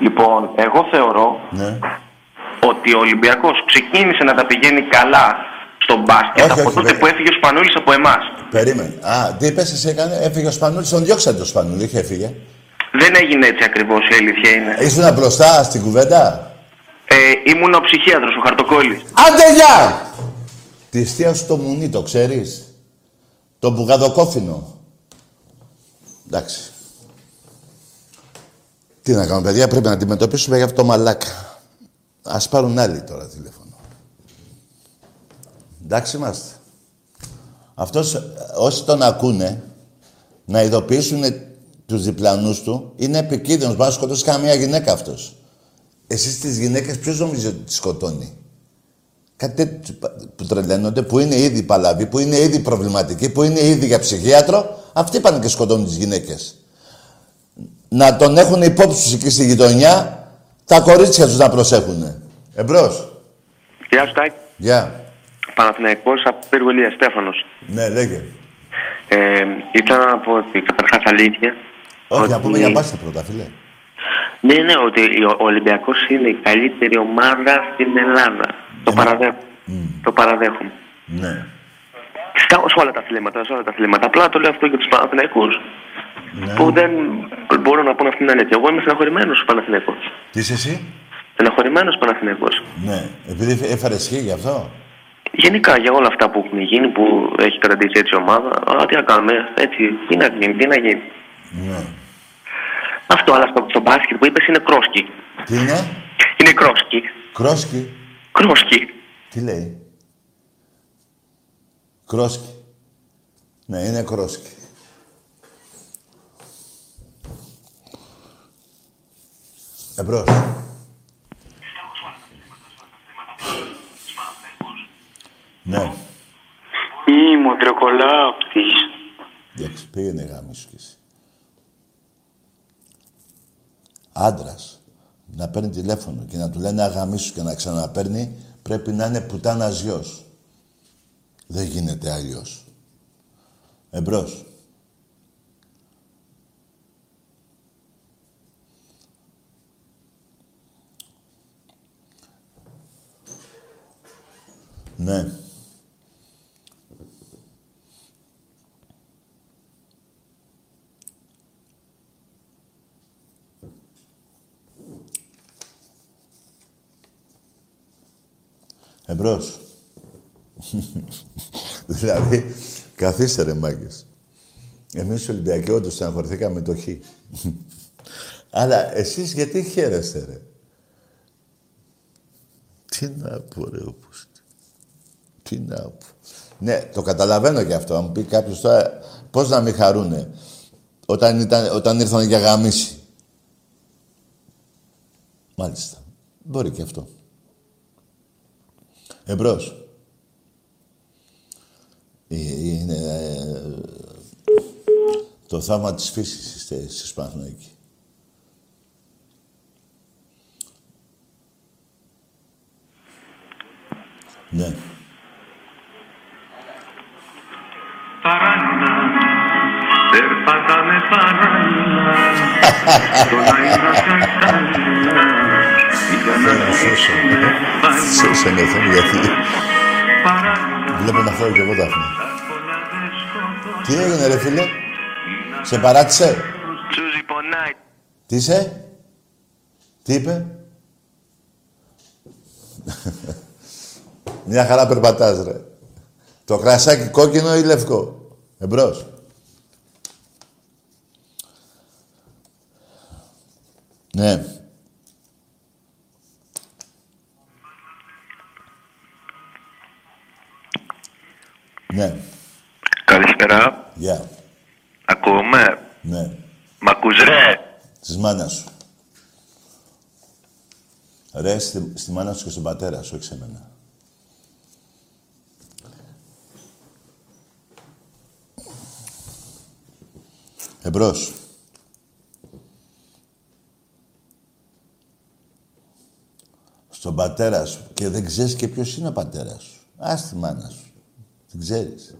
B: Λοιπόν, εγώ θεωρώ
A: Ναι.
B: ότι ο Ολυμπιακός ξεκίνησε να τα πηγαίνει καλά στο μπάσκετ
A: Όχι,
B: από
A: όχι,
B: τότε
A: βέβαια.
B: που έφυγε ο Σπανούλης από εμάς.
A: Περίμενε. Α, τι είπες, εσύ έκανε, έφυγε ο Σπανούλης, τον διώξατε το Σπανούλη, είχε έφυγε.
B: Δεν έγινε έτσι ακριβώς, η αλήθεια είναι.
A: Ήσουν μπροστά στην κουβέντα;
B: Ε, ήμουν ο ψυχίατρος, ο Χαρτοκόλλης.
A: Άντε γεια! Τη θεία σου το μουνί, το ξέρεις; Το μπουγαδοκόφινο. Εντάξει. Τι να κάνουμε, παιδιά, πρέπει να αντιμετωπίσουμε για αυτό το μαλάκα. Ας πάρουν άλλοι τώρα τηλέφωνο. Εντάξει είμαστε. Αυτός, ε, όσοι τον ακούνε, να ειδοποιήσουν τους διπλανούς του, είναι επικίνδυνος. Μπορεί να σκοτώσει καμία γυναίκα αυτός. Εσείς τις γυναίκες ποιος νομίζετε ότι τις σκοτώνει; Κάτι τέτοιο που τρελαίνονται, που είναι ήδη παλαβοί, που είναι ήδη προβληματικοί, που είναι ήδη για ψυχίατρο, αυτοί πάνε και σκοτώνουν τις γυναίκες. Να τον έχουν υπόψη τους εκεί στη γειτονιά, τα κορίτσια τους να προσέχουν. Εμπρός.
B: Γεια σου, Τάκη.
A: Γεια.
B: Παναθηναϊκός από Πύργολία, Στέφανος.
A: Ναι, λέγε.
B: Ε, ήθελα να πω ότι καταρχάς αλήθεια.
A: Όχι,
B: ότι-
A: να πούμε για μπάσκετ πρώτα, φίλε.
B: Ναι, ναι, ότι ο Ολυμπιακός είναι η καλύτερη ομάδα στην Ελλάδα. Το παραδέχομαι. Το παραδέχομαι.
A: Ναι.
B: Στα, σε όλα τα αθλήματα, σε όλα τα αθλήματα. Απλά το λέω αυτό για τους Παναθηναϊκούς
A: Ναι.
B: που δεν μπορούν να πούνε αυτήν την αλήθεια. Εγώ είμαι στεναχωρημένος Παναθηναϊκός.
A: Τι είσαι εσύ;
B: Στεναχωρημένος Παναθηναϊκός.
A: Ναι. Επειδή έφερε ισχύ γι' αυτό;
B: Γενικά για όλα αυτά που έχουν γίνει, που έχει κρατήσει έτσι η ομάδα, α, τι να κάνουμε, έτσι, τι να γίνει, τι να γίνει.
A: Ναι.
B: Αυτό, αλλά στο, στο μπάσκετ που είπες είναι κρόσκι.
A: Τι είναι;
B: Είναι κρόσκι.
A: Κρόσκι.
B: Κρόσκι.
A: Τι λέει; Κρόσκι. Ναι, είναι κρόσκι. Εμπρός. Ναι.
C: Η Μοντροκολάπτης.
A: Εντάξει, πήγαινε γάμισου κι εσύ. Άντρας, να παίρνει τηλέφωνο και να του λένε αγαμίσου και να ξαναπαίρνει, πρέπει να είναι πουτάνας γιος. Δεν γίνεται αλλιώς. Εμπρός. Ναι. Εμπρός. δηλαδή, καθίστε ρε μάγκες. Εμείς οι Ολυμπιακοί όντως στεναχωρηθήκαμε το χ. Αλλά εσείς γιατί χαίρεστε ρε; Τι να πω ρε όπως. Τι να πω. Ναι, το καταλαβαίνω και αυτό. Αν μου πει κάποιος τώρα πώς να μην χαρούνε όταν, ήταν, όταν ήρθαν για γαμίση. Μάλιστα. Μπορεί και αυτό. Εμπρός. Ε, Είναι ε, το θαύμα της φύσης είστε εσείς Παναθηναϊκοί. Ναι.
D: Παράλληλα, περπατάμε παράλληλα Στον αέρα κατάλληλα Για να ζήσουμε πάλι
A: Σε, σε νιώθω γιατί
D: Παράλληλα,
A: βλέπω να φέρω κι εγώ Δάφνη.
D: πολλά δεν σκοτώ
A: Τι έγινε ρε φίλε; Σε παράτησε;
B: Τσούζι πονάει.
A: Τι είσαι; Τι είπε; Μια χαρά περπατάς ρε. Το κρασάκι κόκκινο ή λευκό; Εμπρός. Ναι. Ναι.
B: Καλησπέρα.
A: Γεια.
B: Ακούμε.
A: Ναι.
B: Μ' ακούς ρε;
A: Της μάνας σου. Ρε, στη, στη μάνα σου και στον πατέρα σου, όχι σε μένα. Εμπρός. Στον πατέρα σου. Και δεν ξέρεις και ποιος είναι ο πατέρας σου. Ας τη μάνα σου. Δεν ξέρεις.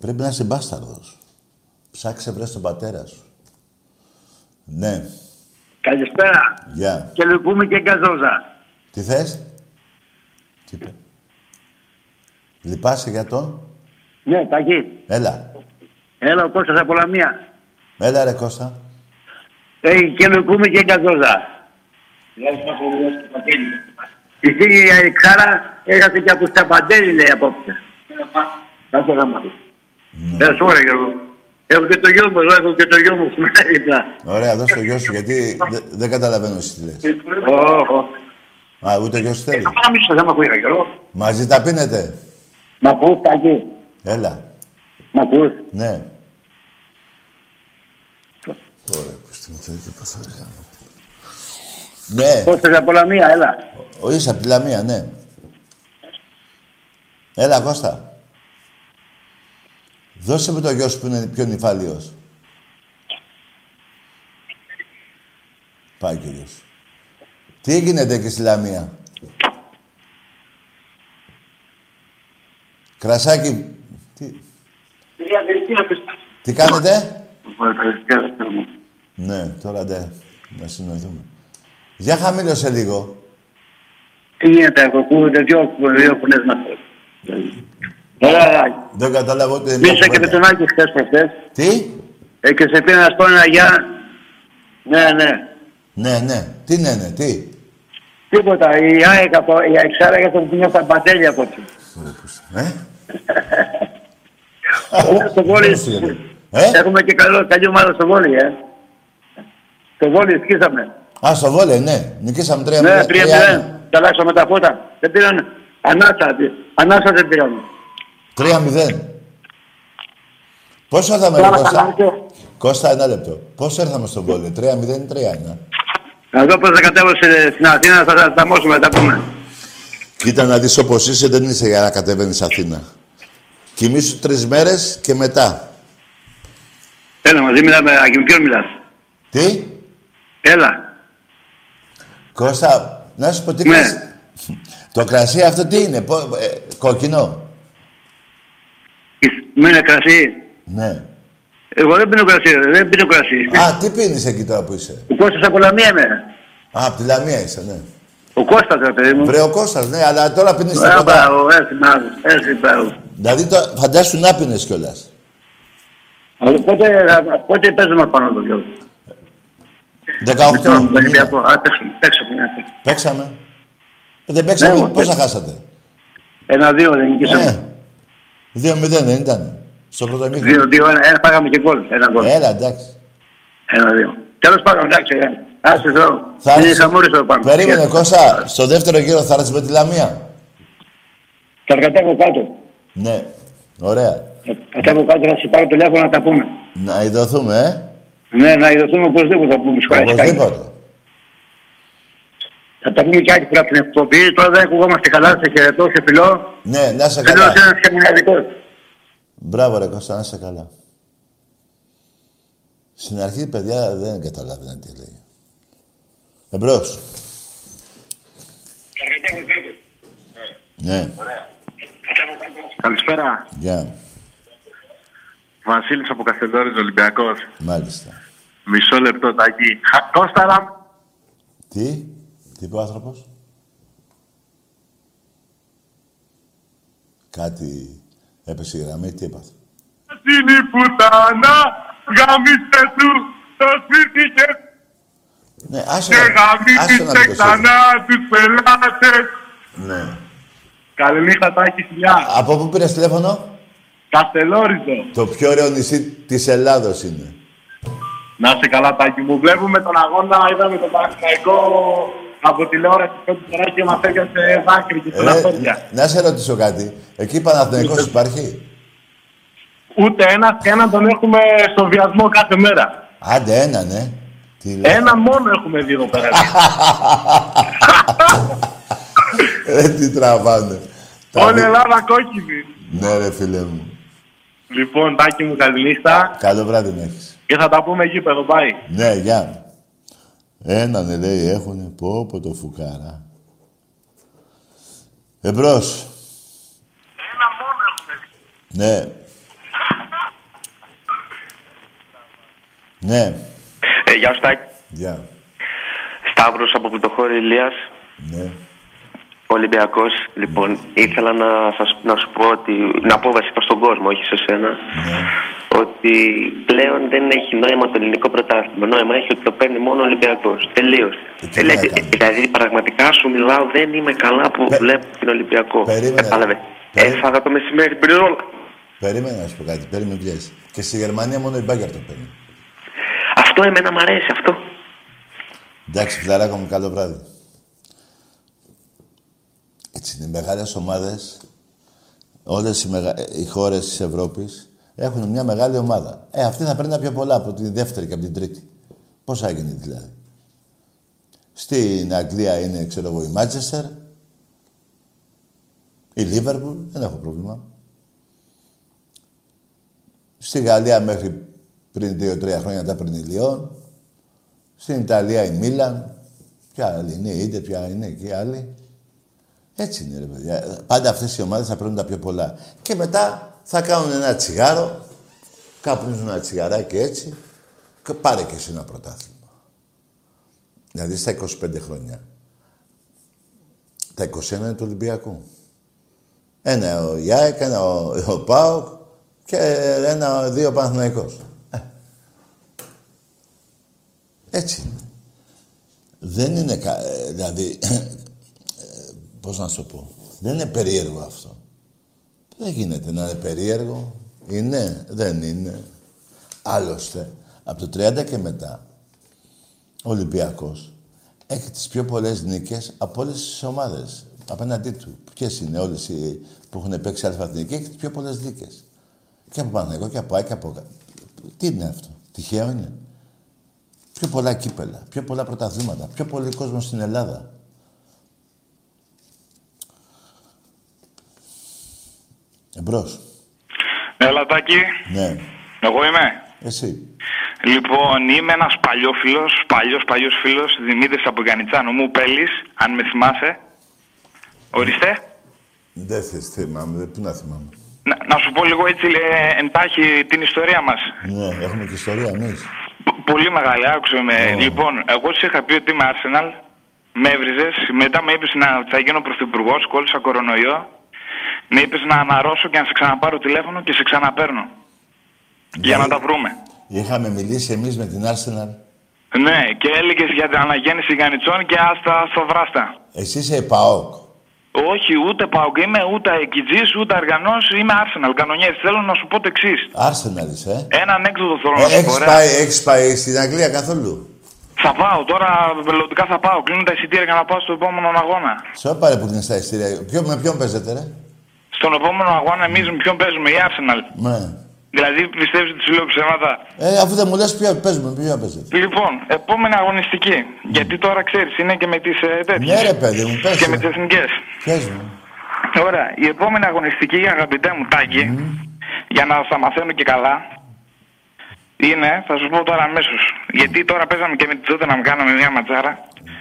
A: Πρέπει να είσαι μπάσταρδος. Ψάξε βρες τον πατέρα σου. Ναι.
E: Καλησπέρα.
A: Γεια.
E: Και λυπούμε και γκαζόζα.
A: Τι θες; Τι είπε. Λυπάσαι για τον;
E: Ναι, Τακί.
A: Έλα.
E: Έλα ο Κώστας από Λαμία.
A: Έλα ρε Κώστα.
E: Ε, και λυπούμε και γκαζόζα. Εσύ η Ξάρα έχασε και από τα παντέλη λέει απόψε. Κάτσε να μάθει. Ε, σου ωραία Γιώργο. Έχω και το γιο μου εδώ, έχω και το γιο μου στην δίπλα.
A: Ωραία, δώσ' το γιο σου, γιατί δε- δεν καταλαβαίνω εσύ τι λες.
E: Ω,
A: Α, ούτε γιος σου θέλει.
E: Θα πάμε στο θέμα που είχα Γιώργο.
A: Μαζί τα πίνετε;
E: Μ' ακούς Τακί.
A: Έλα.
E: Μ' ακούς;
A: Ναι. Ωραία, πώς την θέλει και πώς θα έκανα. Ναι,
E: Κώστας από Λαμία, έλα.
A: ο είσαι από τη Λαμία, ναι. Έλα, Κώστα. Δώσε μου το γιο σου που είναι πιο νυφάλιος. Πάει κύριος. Τι γίνεται εκεί στη Λαμία; Κρασάκι. Τι, τι κάνετε; Ναι, τώρα ντε. Να συνοηθούμε. Για χαμήλωσε λίγο.
E: Τι γίνεται, έχω ακούγονται δύο, δύο φωνές μας. Έλα, έλα.
A: Δεν κατάλαβα ούτε μια
E: Μίλησα και με
A: κουβέντα.
E: τον Άκη χθες προχθές.
A: Τι;
E: Ε, και σε πήρα να σου πω ένα γεια. Ναι, ναι.
A: Ναι, ναι. Τι ναι, ναι, τι;
E: Τίποτα. Η ΑΕΚ από η Αεξάρα για τον ποινιό στα μπατέλια από εκεί.
A: Ε;
E: Στο βόλι.
A: Πώς είναι. Ε;
E: Έχουμε και καλό, καλή ομάδα στο βόλι, ε. Στο βόλι σκίσαμε.
A: Α, στο βόλε, ναι. Νικήσαμε τρία
E: Ναι,
A: μηδέν,
E: τρία
A: τρία
E: μηδέν.
A: ένα.
E: Τα αλλάξαμε τα φώτα. Δεν πήραν ανάσα. Ανάσα δεν πήραν.
A: Τρία μηδέν. Πώς ήρθαμε, ρε
E: Τώρα
A: Κώστα;
E: καταλάβω.
A: Κώστα, ένα λεπτό. Πώς ήρθαμε στο βόλε. Τρία μηδέν ή τρία ένα.
E: Να δω πώς θα κατέβω σε- στην Αθήνα, θα τα ταμώσουμε, θα τα πούμε.
A: Κοίτα να δεις όπως είσαι, δεν είσαι για να κατεβαίνεις Αθήνα. Κοιμήσου τρεις μέρες και μετά.
E: Έλα, μαζί μιλάμε, Αγίου, ποιον μιλάς;
A: Τι;
E: Έλα.
A: Κώστα, να σου πω τι
E: Ναι.
A: κρασί. Το κρασί αυτό τι είναι, πο- ε, κόκκινο.
E: Μου είναι κρασί.
A: Ναι.
E: Εγώ δεν πίνω κρασί, ρε, δεν πίνω κρασί.
A: Α, τι πίνεις εκεί τώρα που είσαι;
E: Ο Κώστας από Λαμία είμαι.
A: Α, από τη Λαμία είσαι, ναι.
E: Ο Κώστας, ρε παιδί μου.
A: Βρε ο Κώστας, ναι, αλλά τώρα πίνεις
E: Ε,
A: τίποτα.
E: μπράβο, έτσι, μπράβο, έτσι, μπράβο.
A: Δηλαδή, το, φαντάσου να πίνεις κιόλας.
E: Αλλά Πότε, θα- πότε παίζουμε πάνω το γιο.
A: 18.
E: Τον
A: μήνα.
E: Ολυμπιακό. Α, παίξουμε, παίξουμε. ναι.
A: Παίξαμε. Ε, Δεν παίξαμε,
E: Ναι,
A: πόσα
E: ναι.
A: χάσατε;
E: Ένα-δύο δεν νικήσαμε.
A: Ε, 2-0 δεν ήταν. Στο πρώτο μήνα.
E: Δύο-δύο, ένα, ένα πάγαμε και γκολ. Ένα γκολ.
A: Έλα, εντάξει.
E: Ένα-δύο. Τέλος πάντων, εντάξει, ε. άσε εδώ.
A: Θα
E: Είναι
A: έρθεις-
E: χαμούρης εδώ πάνω.
A: Περίμενε, Κώστα, στο δεύτερο γύρο θα έρθεις με τη Λαμία.
E: Θα κατέβω κάτω.
A: Ναι, ωραία.
E: Θα κατέβω κάτω, θα σε πάρω τηλέφωνο να τα πούμε.
A: Να ειδωθούμε, ε.
E: Ναι, να ειδωθούμε οπωσδήποτε θα πούμε σχολιαστικά.
A: Οπωσδήποτε.
E: Θα τα πούμε και άλλη φορά από την εκπομπή. Τώρα δεν ακουγόμαστε καλά. Σε χαιρετώ, σε φιλώ.
A: Ναι, να είσαι
E: Θέλω
A: καλά.
E: ένα σχεμονιαδικό.
A: Μπράβο, ρε Κώστα, να είσαι καλά. Στην αρχή, παιδιά, δεν καταλάβαινα τι λέει. Εμπρός. Ναι,
F: Καλησπέρα.
A: γεια.
F: Βασίλης από Καστελόρης, Ολυμπιακός.
A: Μάλιστα.
F: Μισό λεπτό, Τάκη. Χα- Κώστα, Ραμ.
A: Τι, τι είπε ο άνθρωπος. Κάτι έπεσε η γραμμή, τι έπαθε.
F: Είναι η πουτάνα, γάμισε του το σπίτι και,
A: Ναι, άσε
F: και
A: να, άσε να
F: γάμισε
A: το
F: ξανά τους πελάτες.
A: Ναι.
F: Καληνύχτα, Τάκη, φιλιά.
A: Από πού πήρες τηλέφωνο;
F: Καστελόριζο.
A: Το πιο ωραίο νησί της Ελλάδος είναι.
F: Να είσαι καλά, Τάκη μου. Βλέπουμε τον αγώνα, είδαμε τον Παναθηναϊκό από τηλεόραση πρώτη φορά και μας έπιασε δάκρυ και
A: Ρε,
F: στεναχώρια.
A: να σε ρωτήσω κάτι. Εκεί Παναθηναϊκός υπάρχει;
F: Ούτε ένα και έναν τον έχουμε στο βιασμό κάθε μέρα.
A: Άντε ένα, ναι. Τι λέω.
F: Έναν μόνο έχουμε δει εδώ πέρα.
A: Ε, τι τραβάνε. Τα
F: Όλη η
A: δι-
F: Ελλάδα κόκκινη.
A: Ναι, ρε φίλε μου.
F: Λοιπόν, Τάκη μου, καληνύχτα.
A: Καλό βράδυ να έχεις.
F: Και θα τα πούμε γήπεδο, πάει.
A: Ναι, γεια. Έναν λέει έχουνε. Πω, πω το φουκάρα. Εμπρός.
F: Ένα μόνο έχουμε δει.
A: Ναι. Ναι.
B: Ε, γεια σου, Τάκη.
A: Γεια.
B: Σταύρος από Πλουτοχώρη Ηλίας,
A: Ναι.
B: Ολυμπιακός. Λοιπόν, ήθελα να, σας, να σου πω ότι, να πω βασικά στον κόσμο, όχι σε σένα,
A: Ναι.
B: Ότι πλέον δεν έχει νόημα το ελληνικό πρωτάθλημα. Νόημα έχει ότι το παίρνει μόνο ο Ολυμπιακός. Τελείωσε.
A: Ε, τι να
B: Δηλαδή,
A: κάνω.
B: δηλαδή, πραγματικά σου μιλάω, δεν είμαι καλά που
A: Πε-
B: βλέπω την Ολυμπιακό.
A: Περίμενε.
B: Κατάλαβε.
A: Περί-
B: Έφαγα το μεσημέρι μπριζόλα.
A: Περίμενε να σου πω κάτι. Περίμενε πιέζει. Και στη Γερμανία μόνο η Μπάγκερ το παίρνει.
B: Αυτό εμένα μου αρέσει, αυτό.
A: Εντάξει, φιλαράκο μου, καλό βράδυ. Έτσι είναι, οι μεγάλες ομάδες, όλες οι, μεγα... ε, οι χώρες της Ευρώπης έχουν μια μεγάλη ομάδα. Ε, αυτή θα παίρνει τα πιο πολλά από τη δεύτερη και από την τρίτη. Πώς θα γίνει δηλαδή. Στην Αγγλία είναι, ξέρω εγώ, η Μάτσεστερ. Η Λίβερπουλ, δεν έχω πρόβλημα. Στη Γαλλία μέχρι πριν δύο-τρία χρόνια τα πριν η Λιόν. Στην Ιταλία η Μίλαν. Ποια άλλη είναι, είτε ποια είναι και άλλοι. Έτσι είναι ρε παιδιά. Πάντα αυτές οι ομάδες θα παίρνουν τα πιο πολλά. Και μετά θα κάνουν ένα τσιγάρο, κάπνιζουν ένα τσιγαράκι έτσι και πάρε και εσύ ένα πρωτάθλημα. Δηλαδή στα 25 χρόνια. Τα 21 είναι του Ολυμπιακού. Ένα ο Ιάεκ, ένα ο, ο Πάοκ και ένα, δύο Παναθηναϊκός. Ε. Έτσι είναι. Δεν είναι, κα- ε, δηλαδή, ε, πώς να σου το πω, δεν είναι περίεργο αυτό. Δεν γίνεται να είναι περίεργο. Είναι, δεν είναι. Άλλωστε, από το 30 και μετά, ο Ολυμπιακός έχει τις πιο πολλές νίκες από όλες τις ομάδες απέναντί του. Ποιες είναι όλες οι που έχουν παίξει αλφαθηνική, έχει τις πιο πολλές νίκες. Και από Παναγικό και από ΑΕΚ και από... Τι είναι αυτό, τυχαίο είναι. Πιο πολλά κύπελα, πιο πολλά πρωταθλήματα, πιο πολύ κόσμος στην Ελλάδα. Εμπρός.
G: Έλα, Τάκη.
A: Ναι.
G: Εγώ είμαι.
A: Εσύ.
G: Λοιπόν, είμαι ένας παλιόφιλο, παλιός παλιός φίλος, Δημήτρης από Γκανιτσάνο μου, Πέλης, αν με θυμάσαι. Ορίστε.
A: Δεν θες θυμάμαι, πού να θυμάμαι.
G: Να, να σου πω λίγο έτσι ε, εντάχει την ιστορία μας.
A: Ναι, έχουμε και ιστορία εμείς.
G: Πολύ μεγάλη, άκουσε με. Λοιπόν, εγώ σου είχα πει ότι είμαι Arsenal. Με έβριζες. Μετά με είπε να θα γίνω πρωθυπουργός, κόλλησα κορονοϊό. Με είπε να αναρρώσω και να σε ξαναπάρω τηλέφωνο και σε ξαναπαίρνω. Για να τα βρούμε.
A: Είχαμε μιλήσει εμείς με την Arsenal.
G: Ναι, και έλεγες για την αναγέννηση Γανιτσών και άστα στο βράστα.
A: Εσύ είσαι ΠΑΟΚ.
G: Όχι, ούτε πάω είμαι ούτε αεκιτζή, ούτε αργανός. Είμαι Arsenal, κανονιέρης. Θέλω να σου πω το εξής.
A: Arsenal είσαι, ε.
G: Έναν έξοδο θέλω να
A: ε
G: σου πω.
A: έχεις,
G: ρε.
A: πάει, έχεις πάει στην Αγγλία καθόλου;
G: Θα πάω τώρα, μελλοντικά θα πάω. Κλείνω τα εισιτήρια για να πάω στο επόμενο αγώνα.
A: Σε όπα ρε που είναι στα ειστήρια. Ποιο, με ποιον παίζετε ρε;
G: Στον επόμενο αγώνα, εμείς με ποιον παίζουμε, η Arsenal.
A: Ναι.
G: Δηλαδή πιστεύεις ότι σου λέω ψέματα;
A: Ε, αφού δεν μου λες ποιο παίζουμε, ποιο παίζετε.
G: Λοιπόν, επόμενη αγωνιστική. Γιατί τώρα ξέρεις, είναι και με τις ε, τέτοιες.
A: Ναι ρε παιδί μου, πες.
G: Και με
A: ρε.
G: τις εθνικές.
A: Πες μου.
G: Ωραία. Η επόμενη αγωνιστική, αγαπητέ μου Τάκη, για να στα μαθαίνω και καλά, είναι, θα σου πω τώρα αμέσως. Γιατί τώρα παίζαμε και με τη τότε να μου κάναμε μια ματσάρα.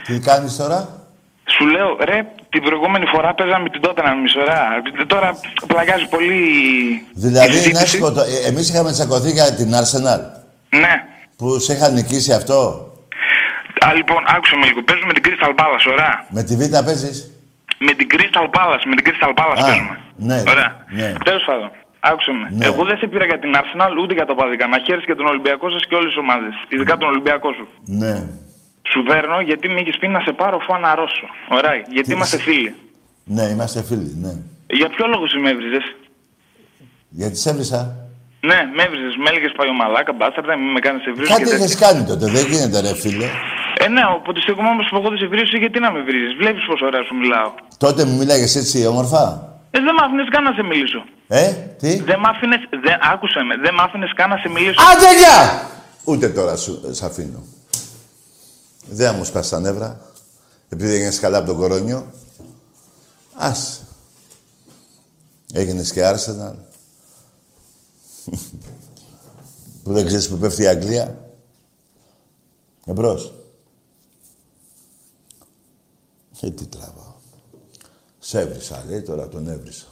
A: Τι κάνεις τώρα;
G: Σου λέω, ρε, την προηγούμενη φορά παίζαμε την τότε να μισορά. Τώρα πλαγιάζει πολύ. η
A: Δηλαδή, να
G: συζήτηση.
A: σου πω, το- ε, εμείς είχαμε τσακωθεί για την Arsenal.
G: Ναι.
A: Που σε είχα νικήσει αυτό.
G: Α, λοιπόν, άκουσα με λίγο. Παίζουμε την Crystal Palace, ωραία.
A: Με τη Β' παίζεις;
G: Με την Crystal Palace, με την Crystal Palace
A: Α,
G: παίζουμε.
A: ναι,
G: Ωραία.
A: ναι.
G: Τέλος πάντων, άκουσα με.
A: Ναι.
G: Εγώ δεν σε πήρα για την Arsenal ούτε για το Παδικά. Να χαίρεσαι και τον Ολυμπιακό σας και όλες τις ομάδες. Ειδικά τον Ολυμπιακό σου.
A: Ναι.
G: Σου παίρνω γιατί με έχεις πει να σε πάρω αφού αναρρώσω. Ωραία. Γιατί
A: Τι
G: είμαστε
A: είσαι-
G: φίλοι.
A: Ναι, είμαστε φίλοι, ναι.
G: Για ποιο λόγο σε με έβριζες;
A: Γιατί σε έβρισα.
G: Ναι, με έβριζες. Με έλεγες παλιωμαλάκα, μπάσταρδα, μην με κάνεις σε βρίζω.
A: Κάτι είχες κάνει τότε, δεν γίνεται ρε φίλε.
G: Ε, ναι, οπότε στο κομμάτι μου σου πω εγώ δεν σε βρίζω, γιατί να με βρίζεις; Βλέπεις πόσο ωραία σου μιλάω.
A: Τότε μου μίλαγες έτσι όμορφα.
G: Ε, δεν μ' άφηνες καν να σε μιλήσω.
A: Ε, τι;
G: Δεν μ' άφηνες. Δεν, άκουσε με, δεν μ' άφηνες καν να σε μιλήσω.
A: Άντε γεια! Ούτε τώρα σου, σ' αφήνω. Δεν θα μου σπάσει τα νεύρα. Επειδή έγινες καλά από τον κορώνιο. Ας. Έγινες και Arsenal. που δεν ξέρεις που πέφτει η Αγγλία. Εμπρός. Ε, τι τραβάω. Σε έβρισα, λέει, τώρα τον έβρισα.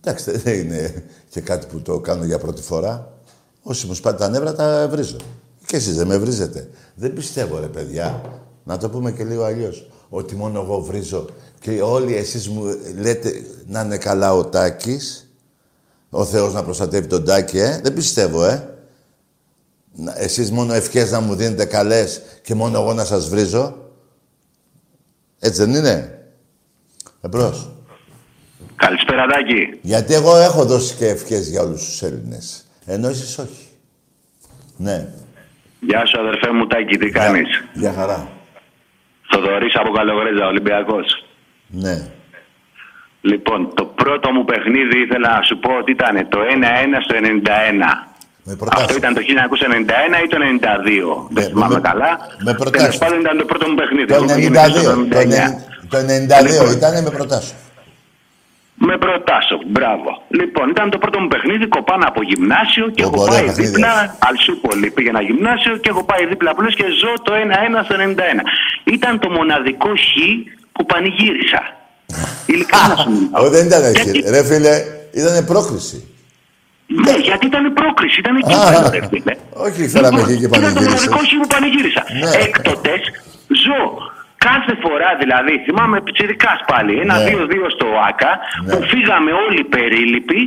A: Εντάξει, δεν είναι και κάτι που το κάνω για πρώτη φορά. Όσοι μου σπάτε τα νεύρα, τα βρίζω. Και εσείς δεν με βρίζετε. Δεν πιστεύω, ρε παιδιά, να το πούμε και λίγο αλλιώς, ότι μόνο εγώ βρίζω και όλοι εσείς μου λέτε να είναι καλά ο Τάκης, ο Θεός να προστατεύει τον Τάκη, ε. Δεν πιστεύω, ε. Να- Εσείς μόνο ευχές να μου δίνετε καλές και μόνο εγώ να σας βρίζω. Έτσι δεν είναι. Εμπρός.
C: Καλησπέρα, Τάκη.
A: Γιατί εγώ έχω δώσει και ευχές για όλους τους Έλληνες. Ενώ εσείς όχι. Ναι.
C: Γεια σου, αδερφέ μου, Τάκη, τι κάνεις;
A: Για χαρά.
C: Θοδωρής από Καλογρέζα, Ολυμπιακός.
A: Ναι.
C: Λοιπόν, το πρώτο μου παιχνίδι ήθελα να σου πω ότι ήταν το 1-1 στο 91.
A: Με προτάσεις.
C: Αυτό ήταν το 1991 ή το 92.
A: Ναι,
C: Δεν θυμάμαι
A: με-
C: καλά.
A: με προτάσεις.
C: Τέλος πάντων ήταν το πρώτο μου παιχνίδι.
A: Το
C: Εγώ πήγαινα στο
A: 92. Το
C: 79.
A: 90 Το 92
C: Λοιπόν,
A: ήταν με προτάσω.
C: Με προτάσω. Μπράβο. Λοιπόν, ήταν το πρώτο μου παιχνίδι. Κοπάνα από γυμνάσιο και
A: Ω,
C: έχω
A: ωραία
C: πάει
A: παιχνίδι,
C: δίπλα.
A: ε.
C: Αλσούπολη πήγαινα γυμνάσιο και έχω πάει δίπλα απλώ και ζω το 1-1 στο 91. Ήταν το μοναδικό χ που πανηγύρισα. Ειλικρινά σου μιλάω.
A: Ω, δεν ήταν έτσι.
C: Γιατί-
A: Ρε φίλε, ήταν πρόκριση.
C: Ναι, γιατί ήταν πρόκριση, ήταν
A: Α,
C: κύπελο, ρε φίλε.
A: όχι, φέραμε εκεί και
C: Ήταν το
A: πανηγύρισες.
C: μοναδικό χ που πανηγύρισα.
A: Ναι.
C: Έκτοτες ζω κάθε φορά δηλαδή, θυμάμαι πιτσιρικάς πάλι,
A: Ναι.
C: ένα-δύο-δύο στο ΆΚΑ,
A: Ναι.
C: που φύγαμε όλοι περίληποι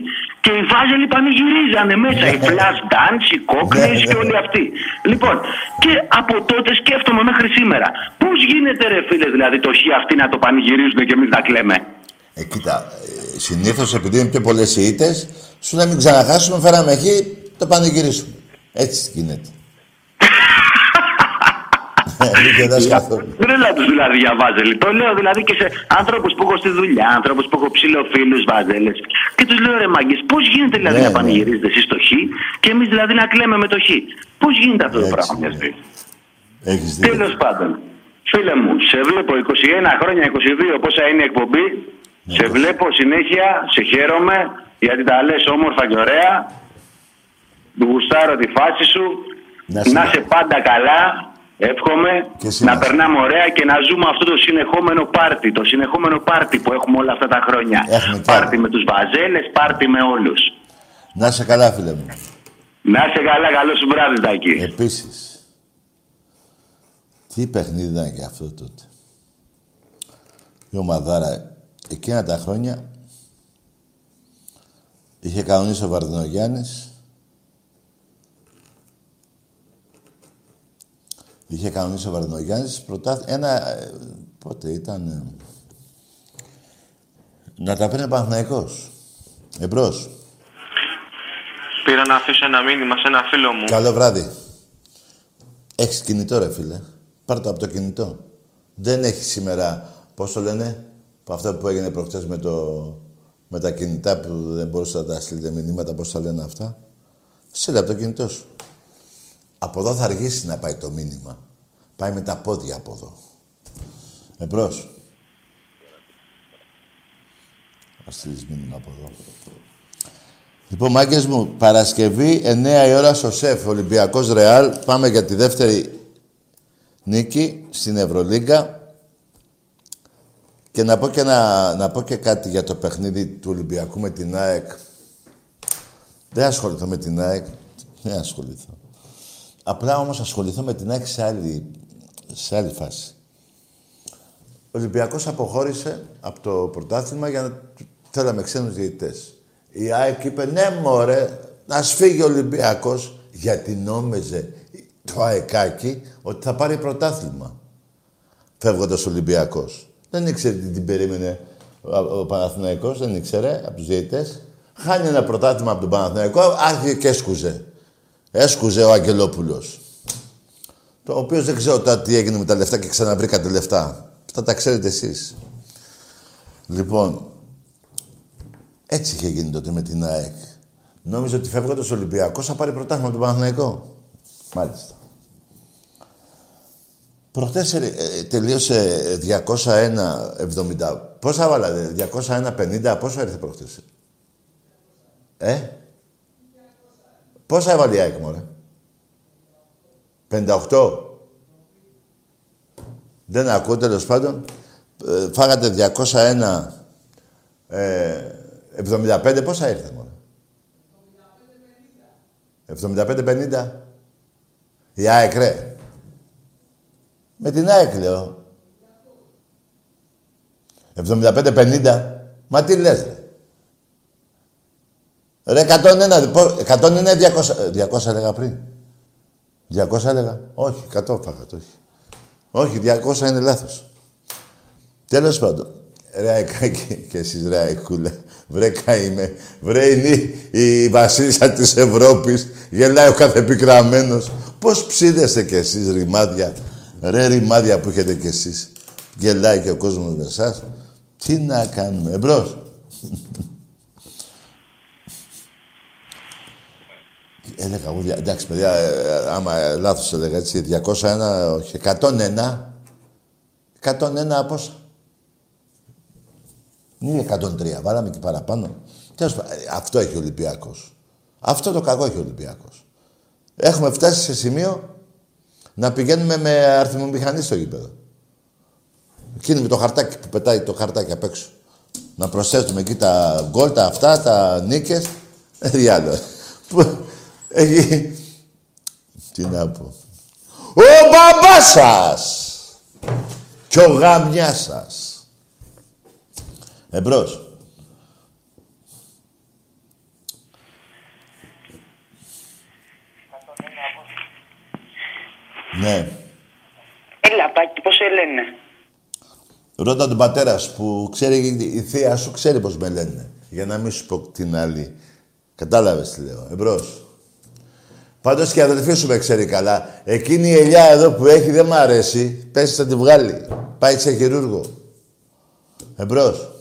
C: και οι βάζελοι πανηγυρίζανε μέσα, οι flash dance, οι κόκκινες
A: Ναι,
C: και
A: ναι.
C: όλοι αυτοί. Λοιπόν, και από τότε σκέφτομαι μέχρι σήμερα, πώς γίνεται ρε φίλε δηλαδή το χ αυτοί να το πανηγυρίζουν και εμείς να κλαίμε;
A: Ε, κοίτα, ε, συνήθως επειδή είναι πιο πολλές οι ήττες, σου να μην ξαναχάσουμε, φέραμε εκεί, το πανηγυρίσουμε. Έτσι γίνεται.
C: Τρέλα του δηλαδή για βάζελη. Το λέω δηλαδή και σε ανθρώπους που έχω στη δουλειά, ανθρώπους που έχω ψηλοφίλους βάζελες. Και τους λέω ρε μάγκες, πώς γίνεται δηλαδή
A: Ναι,
C: να
A: ναι.
C: πανηγυρίζετε εσείς το χ και εμείς δηλαδή να κλαίμε με το χ. Πώς γίνεται αυτό το
A: Έτσι,
C: πράγμα μιας
A: ναι.
C: στιγμή.
A: Έχεις δίκιο.
C: Τέλο πάντων, φίλε μου, σε βλέπω 21 χρόνια, 22 πόσα είναι η εκπομπή.
A: Ναι,
C: σε βλέπω συνέχεια, σε χαίρομαι γιατί τα λες όμορφα και ωραία. Γουστάρω τη φάση σου.
A: Να
C: Να,
A: σε-
C: είσαι πάντα καλά. Εύχομαι
A: Και εσύ
C: να
A: να
C: περνάμε ωραία και να ζούμε αυτό το συνεχόμενο πάρτι. Το συνεχόμενο πάρτι που έχουμε όλα αυτά τα χρόνια.
A: Έχουμε κι
C: πάρτι
A: άλλο.
C: με τους βαζέλες, πάρτι με όλους.
A: Να είσαι καλά, φίλε μου.
C: Να είσαι καλά, καλό σου βράδυ, Τάκη.
A: Επίσης, τι παιχνίδι ήταν και αυτό τότε; Η ομαδάρα εκείνα τα χρόνια είχε κανονίσει ο Βαρδινογιάννης Είχε κανονίσει ο Βαρδινογιάννης πρωτάθ... ένα... ε, πότε ήταν... ε, να τα παίρνει ο Παναθηναϊκός. Εμπρός.
H: Πήρα να αφήσω ένα μήνυμα σε ένα φίλο μου.
A: Καλό βράδυ. Έχεις κινητό, ρε φίλε. Πάρ' το από το κινητό. Δεν έχεις σήμερα, πώς το λένε, που αυτό που έγινε προχτές με, το, με τα κινητά που δεν μπορούσα να τα στείλετε μηνύματα, πώς τα λένε αυτά. Στείλε από το κινητό σου. Από εδώ θα αργήσει να πάει το μήνυμα. Πάει με τα πόδια από εδώ. Εμπρός. Θα στείλεις μήνυμα από εδώ. Λοιπόν, μάγκες μου, Παρασκευή, 9 η ώρα στο ΣΕΦ, Ολυμπιακός Ρεάλ. Πάμε για τη δεύτερη νίκη στην Ευρωλίγκα. Και να πω και, να, να πω και κάτι για το παιχνίδι του Ολυμπιακού με την ΑΕΚ. Δεν ασχοληθώ με την ΑΕΚ. Δεν ασχοληθώ. Απλά όμως ασχοληθώ με την ΑΕΚ σε άλλη, σε άλλη φάση. Ο Ολυμπιακός αποχώρησε από το πρωτάθλημα για να θέλαμε ξένους διαιτητές. Η ΑΕΚ είπε ναι μωρέ, να σφύγει ο Ολυμπιακός γιατί νόμιζε το αεκάκι ότι θα πάρει πρωτάθλημα. Φεύγοντας ο Ολυμπιακός. Δεν ήξερε τι την περίμενε ο, ο Παναθηναϊκός, δεν ήξερε από τους διαιτητές. Χάνει ένα πρωτάθλημα από τον Παναθηναϊκό, άρχισε και έσκουζε. Έσκουζε ο Αγγελόπουλος. Το οποίο δεν ξέρω τώρα τι έγινε με τα λεφτά και ξαναβρήκατε λεφτά. Αυτά τα ξέρετε εσείς. Λοιπόν, έτσι είχε γίνει τότε με την ΑΕΚ. Νόμιζε ότι φεύγοντας ο Ολυμπιακός θα πάρει πρωτάθλημα από τον Παναθηναϊκό. Μάλιστα. Προχτές ε, ε, τελείωσε 201-70. Πόσα βάλατε, 201-50, πόσο έρθε προχτές; Ε; Πόσα έβαλε η ΑΕΚ, μωρέ; 58. Δεν ακούω, τέλος πάντων. Ε, φάγατε 201... Ε, 75, πόσα ήρθε, μωρέ; 75-50. Η ΑΕΚ, ρε. Με την ΑΕΚ, λέω. 75-50. Μα τι λες, ρε; Ρε, 101, πο- 101 200, 200 έλεγα πριν. 200 έλεγα. Όχι, 100 φάγατε, όχι. Όχι, 200 είναι λάθος. Τέλος πάντων. Ρε Αεκάκη και εσείς ρε Αεκούλα. Βρε καημέ. Βρε είναι η, η βασίλισσα της Ευρώπης. Γελάει ο κάθε πικραμένος. Πώς ψήνεστε κι εσείς ρημάδια. Ρε ρημάδια που έχετε κι εσείς. Γελάει και ο κόσμος με εσάς. Τι να κάνουμε. Εμπρός. Έλεγα εγώ, δια- εντάξει παιδιά, ε, άμα ε, λάθος έλεγα έτσι, 201, όχι, 101. 101 πόσα; Είναι 103, βάλαμε και παραπάνω. Τέλος πάντων, ε, αυτό έχει ο Ολυμπιακός. Αυτό το κακό έχει ο Ολυμπιακός. Έχουμε φτάσει σε σημείο να πηγαίνουμε με αριθμομηχανή στο γήπεδο. Εκείνη με το χαρτάκι που πετάει το χαρτάκι απ' έξω. Να προσθέτουμε εκεί τα γκολ, τα αυτά, τα νίκες. Ε, τι άλλο. Που- Έχει... Τι να πω. Ο μπαμπάς σας! Κι ο γαμιάς σας. Εμπρός. Ναι.
I: Έλα, Πάκη, πώς σε λένε;
A: Ρώτα τον πατέρα σου που ξέρει, η θεία σου ξέρει πώς με λένε. Για να μην σου πω την άλλη. Κατάλαβες τι λέω. Εμπρός. Πάντως και η αδελφή σου με ξέρει καλά. Εκείνη η ελιά εδώ που έχει δεν μ' αρέσει. Πες θα τη βγάλει. Πάει σε χειρούργο. Εμπρός.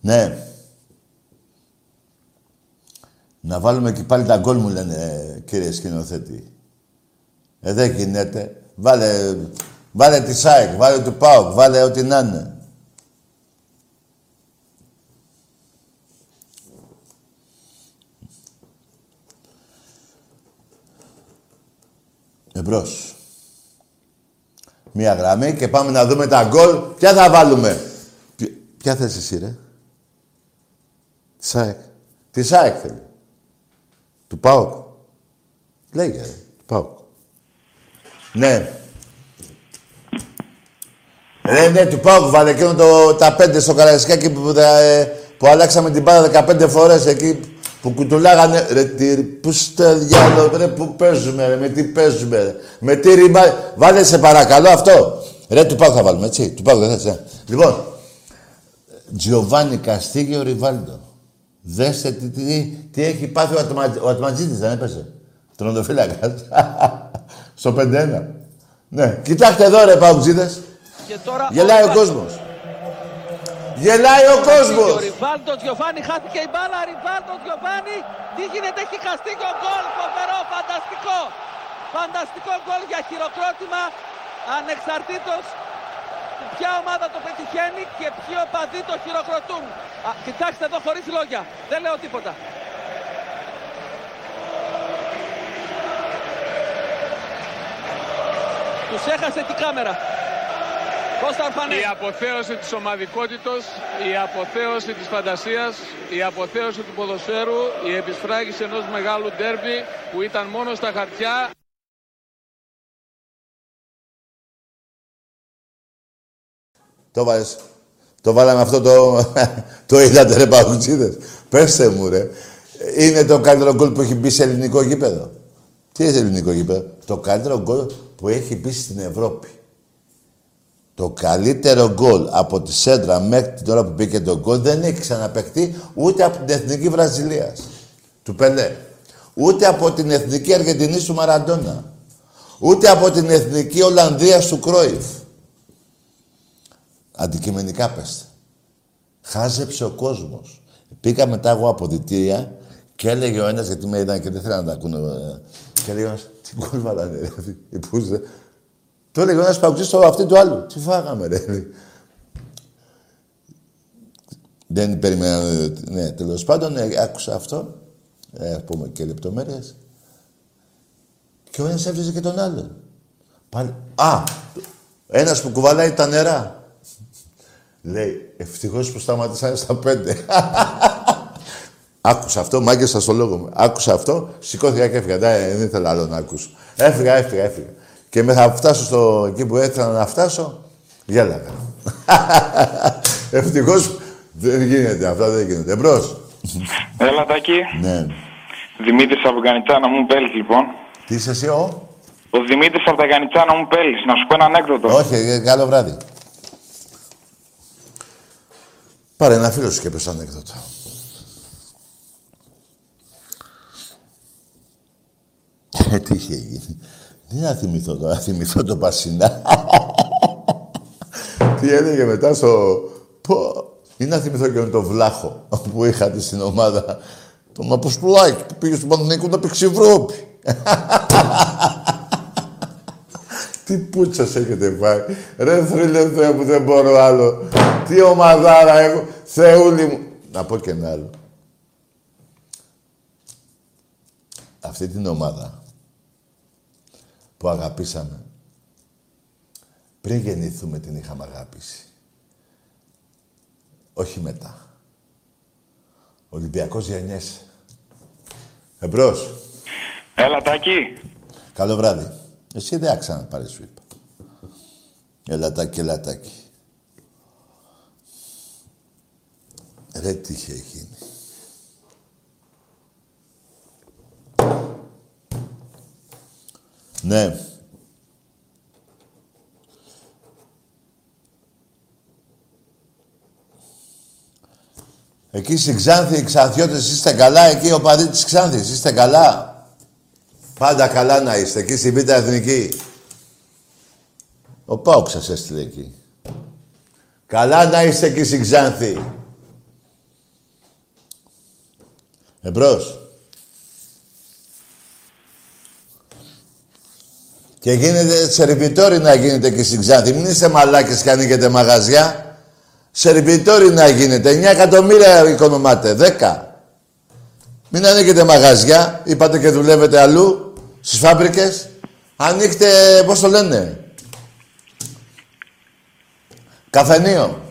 A: Ναι. Να βάλουμε και πάλι τα γκολ μου λένε, ε, κύριε σκηνοθέτη. Ε, δεν γίνεται. Βάλε, βάλε τη ΣΑΕΚ, βάλε του ΠΑΟΚ, βάλε ό,τι να είναι. Εμπρός. Μία γραμμή και πάμε να δούμε τα γκολ. Ποια θα βάλουμε; Ποια, ποια θες εσύ, ρε; Τη ΣΑΕΚ. Τη ΣΑΕΚ θέλει; Του ΠΑΟΚ. Λέγε, ρε. Του ΠΑΟΚ. Ναι. Ρε, ναι, του ΠΑΟΚ βάλε εκείνο το, τα πέντε στο Καραϊσκάκι που, ε, που αλλάξαμε την μπάλα 15 φορές εκεί που κουτουλάγανε. Ρε, τι, πού στο διάλογο, ρε, πού παίζουμε, ρε, με τι παίζουμε, ρε. Με τι ρημά. Βάλε σε παρακαλώ αυτό. Ρε, του ΠΑΟΚ θα βάλουμε, έτσι. Του ΠΑΟΚ δεν θες, ε. Λοιπόν, Τζιοβάνι Καστίγιο Ριβάλντο. Δέστε τι, τι, τι έχει πάθει ο, Ατμα, ο Ατματζήτης, δεν έπεσε. Τρονοφύλακας. Στο 5-1. Ναι. Κοιτάξτε εδώ ρε παουτζίδες.
J: Και τώρα
A: Γελάει ο κόσμος. Γελάει ο
J: Ο
A: κόσμος.
J: Ριβάλτο Τζιοφάνι χάθηκε η μπάλα. Ριβάλτο Τζιοφάνι. Τι γίνεται, έχει χαστεί το γκολ. Φοβερό, φανταστικό. Φανταστικό γκολ για χειροκρότημα. Ανεξαρτήτως του ποια ομάδα το πετυχαίνει και ποιοι οπαδοί το χειροκροτούν. Α, κοιτάξτε εδώ χωρίς λόγια. Δεν λέω τίποτα. Τους έχασε την κάμερα. Κώστα Αρφανέ.
K: Η αποθέωση της ομαδικότητος, η αποθέωση της φαντασίας, η αποθέωση του ποδοσφαίρου, η επισφράγηση ενός μεγάλου ντέρμπι που ήταν μόνο στα χαρτιά.
A: Το βάλες. Το βάλαμε αυτό το... το είδατε ρε παουτζίδες. Πέστε μου ρε. Είναι το καλύτερο γκολ που έχει μπει σε ελληνικό γήπεδο. Τι είναι σε ελληνικό γήπεδο; Το καλύτερο γκολ που έχει μπει στην Ευρώπη. Το καλύτερο γκολ από τη Σέντρα μέχρι την ώρα που μπήκε το γκολ δεν έχει ξαναπαιχτεί ούτε από την Εθνική Βραζιλίας του Πελέ. Ούτε από την Εθνική Αργεντινής του Μαραντόνα. Ούτε από την Εθνική Ολλανδίας του Κρόιφ. Αντικειμενικά πέστε. Χάζεψε ο κόσμος. Πήγα μετά εγώ από διτήρια και έλεγε ο ένας, γιατί με είδαν και δεν θέλανε να τα ακούνε. ε, Και έλεγε ο ένας, τι γκολ βάλανε ρε, αυτοί οι πούστε. Το έλεγε ο ένας παγκοσμίος στο αυτή του άλλου. Τι φάγαμε ρε. Δεν περίμενα, ε, ναι, τέλος πάντων, ε, άκουσα αυτό. Ε, πούμε και λεπτομέρειες. Και ο ένας έβριζε και τον άλλον. Πάλι, α, ένας που κουβαλάει τα νερά. Λέει, ευτυχώς που σταματήσανε στα πέντε. Άκουσα αυτό, μάγκεσα στο λόγο μου. Άκουσα αυτό, σηκώθηκα και έφυγα. Δεν, δεν ήθελα άλλο να ακούσω. Έφυγα, έφυγα, έφυγα. Και με θα φτάσω στο, εκεί που ήθελα να φτάσω, γέλαγα. Ευτυχώς δεν γίνεται, αυτά δεν γίνονται. Εμπρός.
G: Έλα, Τάκη.
A: Ναι.
G: Δημήτρης από Γανιτσάνα μου πέλεις, λοιπόν.
A: Τι είσαι εσύ, ο;
G: Ο Δημήτρης από τα Γανιτσάνα μου πέλεις. Να σου πω ένα ανέκδοτο.
A: Όχι, ε, καλό βράδυ. Πάρε ένα φίλο σου και πες το ανέκδοτο. Ε, τι είχε γίνει. Τι να θυμηθώ τώρα, να θυμηθώ το Πασινά. τι έλεγε μετά στο... Πω, ή να θυμηθώ και με τον Βλάχο που είχατε στην ομάδα. Το Μαποσπουλάκι που πήγε στον Παναθηναϊκό να παίξει Ευρώπη. Τι πούτσας έχετε πάει. Ρε θρύλε Θεέ που δεν μπορώ άλλο. Τι ομαδάρα έχω. Θεούλη μου. Να πω και ένα άλλο. Αυτή την ομάδα που αγαπήσαμε πριν γεννηθούμε την είχαμε αγάπηση. Όχι μετά. Ολυμπιακός γενιές. Εμπρός.
G: Έλα, Τάκη.
A: Καλό βράδυ. Εσύ δεν άξα να πάρεις, σου είπα. Ελατάκι, ελατάκι. Ρε τι είχε γίνει. Ναι. Εκεί στην Ξάνθη, οι Ξανθιώτες, είστε καλά. Εκεί ο παδί της Ξάνθης, είστε καλά; Πάντα καλά να είστε. Εκεί στην Β' Εθνική. Ο Πάουξ σας έστειλε εκεί. Καλά να είστε εκεί στην Ξάνθη. Εμπρός. Και γίνεται σερβιτόρι να γίνετε εκεί στην Ξάνθη. Μην είστε μαλάκες και ανοίγετε μαγαζιά. Σερβιτόρι να γίνετε. 9 εκατομμύρια οικονομάτε. 10. Μην ανοίγετε μαγαζιά. Είπατε και δουλεύετε αλλού. Στις φάμπρικες. Ανοίχτε, πώς το λένε. Καφενείο.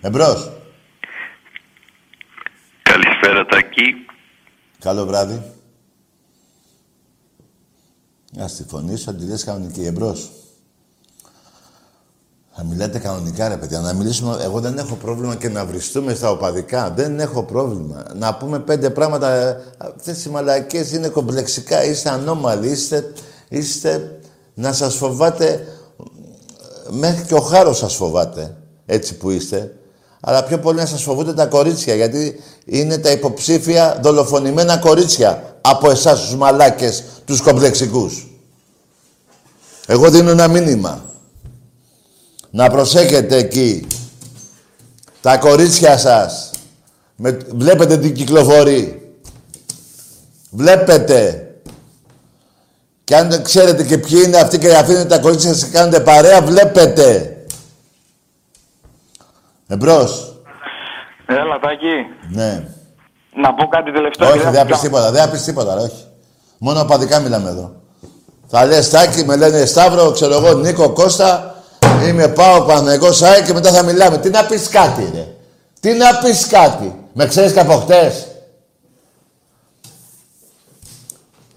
A: Εμπρός.
L: Καλησπέρα Τάκη.
A: Καλό βράδυ. Να στη φωνή σου, αν κανονική. Εμπρός. Θα μιλάτε κανονικά, ρε παιδιά. Να μιλήσουμε. Εγώ δεν έχω πρόβλημα και να βριστούμε στα οπαδικά. Δεν έχω πρόβλημα. Να πούμε πέντε πράγματα. Αυτές οι μαλακίε είναι κομπλεξικά. Είστε ανώμαλοι. Είστε. είστε να σας φοβάται. Μέχρι και ο χάρος σας φοβάται. Έτσι που είστε. Αλλά πιο πολύ να σας φοβούνται τα κορίτσια. Γιατί είναι τα υποψήφια δολοφονημένα κορίτσια από εσάς τους μαλάκες, τους κομπλεξικούς. Εγώ δίνω ένα μήνυμα. Να προσέχετε εκεί. Τα κορίτσια σας. Με... Βλέπετε τι κυκλοφορεί. Βλέπετε. Και αν δεν ξέρετε και ποιοι είναι αυτοί και αφήνετε τα κορίτσια σας και κάνετε παρέα, βλέπετε. Εμπρός.
G: Έλα, Τάκη.
A: Ναι.
G: Να πω κάτι τελευταίο.
A: Όχι, δεν θα τίποτα. Δεν θα τίποτα, ρε, όχι. Μόνο παδικά μιλάμε εδώ. Θα λες Τάκη, με λένε Σταύρο, ξέρω εγώ, Νίκο, Κώστα, Είμαι πάω εγώ ΣΑΕ και μετά θα μιλάμε. Τι να πεις κάτι, ρε. Τι να πεις κάτι. Με ξέρεις και από χτες.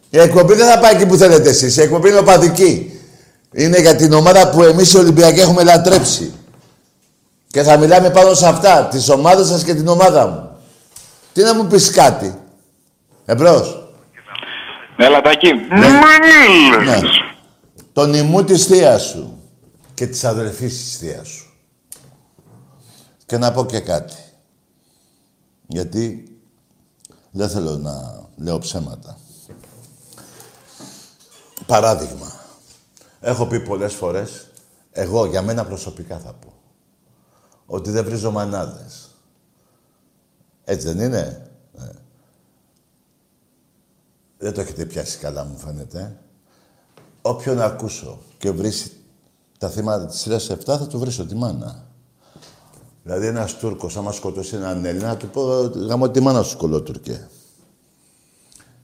A: Η εκπομπή δεν θα πάει εκεί που θέλετε εσείς. Η εκπομπή είναι οπαδική. Είναι για την ομάδα που εμείς οι Ολυμπιακοί έχουμε λατρέψει. Και θα μιλάμε πάνω σε αυτά. Τις ομάδες σας και την ομάδα μου. Τι να μου πεις κάτι; Εμπρός.
G: Έλα, Τάκη.
A: Ναι. ναι. Τον ημού της θείας σου και της αδερφής της θείας σου. Και να πω και κάτι. Γιατί δεν θέλω να λέω ψέματα. Παράδειγμα. Έχω πει πολλές φορές, εγώ για μένα προσωπικά θα πω, ότι δεν βρίζω μανάδες. Έτσι δεν είναι; Ναι. Δεν το έχετε πιάσει καλά μου φαίνεται. Όποιον ακούσω και βρει τα θύματα της σειράς 7 θα του βρίσω τη μάνα. Δηλαδή ένας Τούρκος, άμα σκοτώσει έναν Έλληνα, να του πω γαμώ τη μάνα σου κολότουρκε.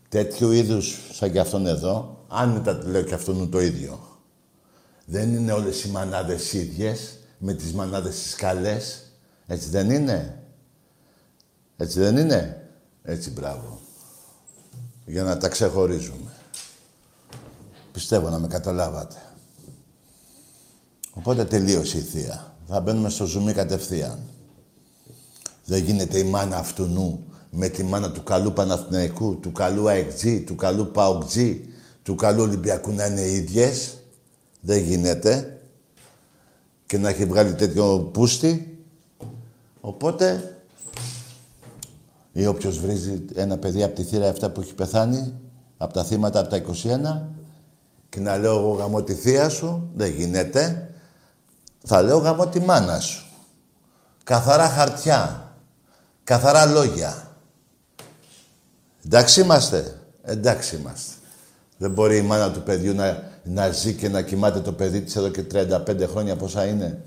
A: Τέτοιου είδους σαν και αυτόν εδώ, άνετα λέω και αυτόν το ίδιο. Δεν είναι όλες οι μανάδες ίδιες, με τις μανάδες τις καλές. Έτσι δεν είναι; Έτσι δεν είναι; Έτσι μπράβο. Για να τα ξεχωρίζουμε. Πιστεύω να με καταλάβατε. Οπότε τελείωσε η θεία. Θα μπαίνουμε στο ζουμί κατευθείαν. Δεν γίνεται η μάνα αυτού νου με τη μάνα του καλού Παναθηναϊκού, του καλού ΑΕΚΤΖΙ, του καλού ΠΑΟΚΤΖΙ, του καλού Ολυμπιακού να είναι ίδιες. Δεν γίνεται. Και να έχει βγάλει τέτοιο πούστη. Οπότε, ή όποιος βρίζει ένα παιδί από τη θύρα αυτά που έχει πεθάνει, από τα θύματα από τα 21, και να λέω εγώ γαμώ τη θεία σου, δεν γίνεται. Θα λέω γαμώ τη μάνα σου. Καθαρά χαρτιά. Καθαρά λόγια. Εντάξει είμαστε. Εντάξει είμαστε. Δεν μπορεί η μάνα του παιδιού να, να ζει και να κοιμάται το παιδί της εδώ και 35 χρόνια πόσα είναι.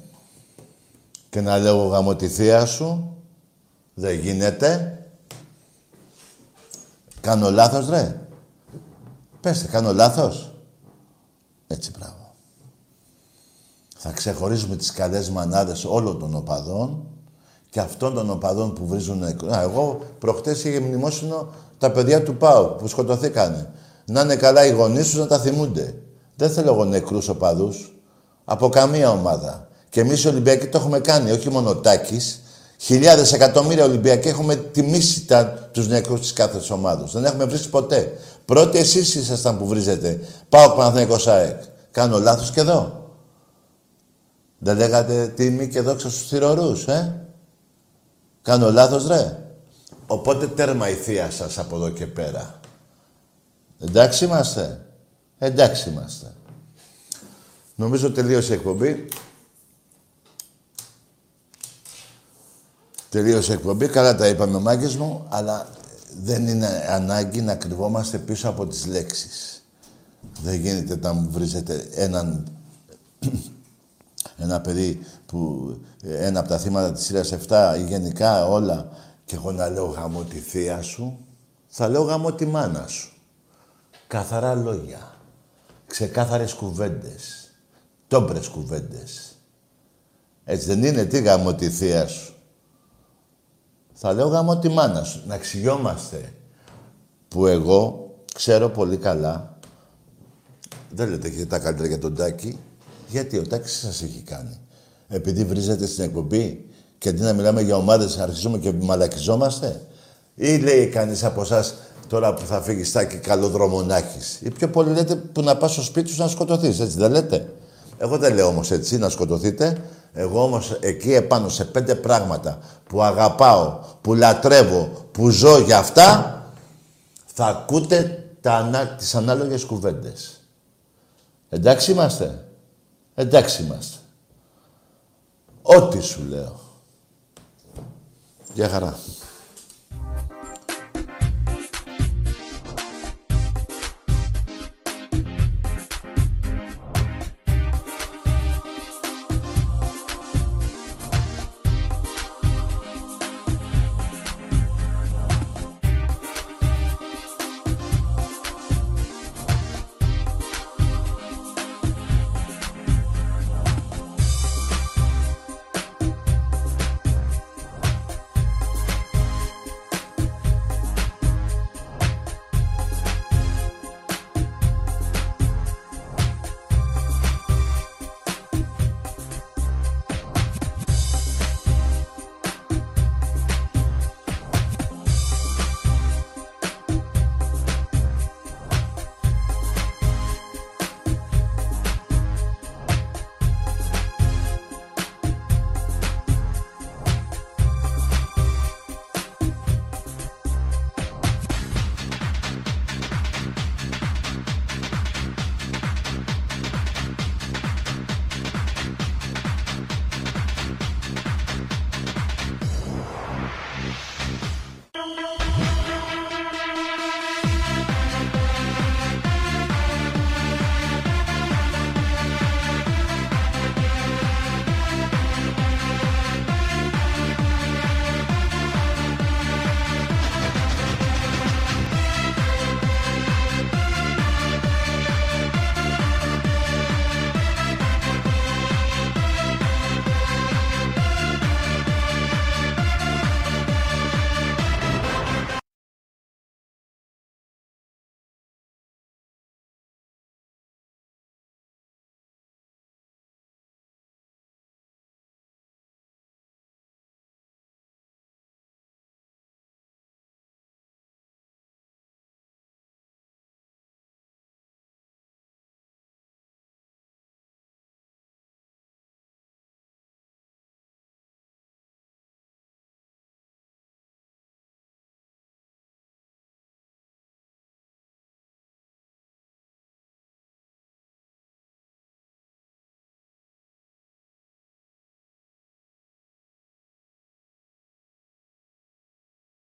A: Και να λέω γαμώ τη θεία σου. Δεν γίνεται. Κάνω λάθος, ρε. Πέστε, κάνω λάθος. Έτσι, μπράβο. Θα ξεχωρίζουμε τις καλές μανάδες όλων των οπαδών και αυτών των οπαδών που βρίζουν νεκρό. Α, εγώ προχτές είχε μνημόσυνο τα παιδιά του ΠΑΟ που σκοτωθήκανε. Να είναι καλά οι γονείς τους να τα θυμούνται. Δεν θέλω εγώ νεκρούς οπαδούς. Από καμία ομάδα. Και εμείς οι Ολυμπιακοί το έχουμε κάνει, όχι μόνο ο Τάκης. Χιλιάδες εκατομμύρια Ολυμπιακοί έχουμε τιμήσει τα, τους νεκρούς της κάθε ομάδας. Δεν έχουμε βρει ποτέ. Πρώτοι εσείς ήσασταν που βρίζετε. Πάω Παναθηναϊκός ΑΕΚ. Κάνω λάθος και εδώ. Δεν λέγατε τιμή και δόξα στους θηρορούς, ε; Κάνω λάθος, ρε. Οπότε τέρμα η θεία σας από εδώ και πέρα. Εντάξει είμαστε. Εντάξει είμαστε. Νομίζω τελείωσε η εκπομπή. Τελείωσε η εκπομπή. Καλά τα είπαμε ο Μάγκης μου, αλλά δεν είναι ανάγκη να κρυβόμαστε πίσω από τις λέξεις. Δεν γίνεται να μου βρίζετε έναν ένα παιδί που ένα από τα θύματα της σειράς 7 ή γενικά όλα και εγώ να λέω γαμώ τη θεία σου, θα λέω γαμώ τη μάνα σου. Καθαρά λόγια. Ξεκάθαρες κουβέντες. Τόμπρες κουβέντες. Έτσι δεν είναι, τι γαμώ τη θεία σου. Θα λέω γαμώ τη μάνα σου. Να ξυγιόμαστε. Που εγώ ξέρω πολύ καλά, δεν λέτε και τα καλύτερα για τον Τάκη, γιατί ο Τάκης σας έχει κάνει. Επειδή βρίζετε στην εκπομπή και αντί να μιλάμε για ομάδες αρχίζουμε και μαλακιζόμαστε. Ή λέει κανείς από εσάς τώρα που θα φύγει Τάκη καλό δρομονάκης. Ή πιο πολύ λέτε που να πας στο σπίτι σου να σκοτωθείς, έτσι δεν λέτε; Εγώ δεν λέω όμως έτσι να σκοτωθείτε. Εγώ όμως εκεί επάνω σε πέντε πράγματα που αγαπάω, που λατρεύω, που ζω για αυτά, θα ακούτε τα, ανά, τις ανάλογες κουβέντες. Εντάξει είμαστε. Εντάξει είμαστε. Ό,τι σου λέω. Γεια χαρά.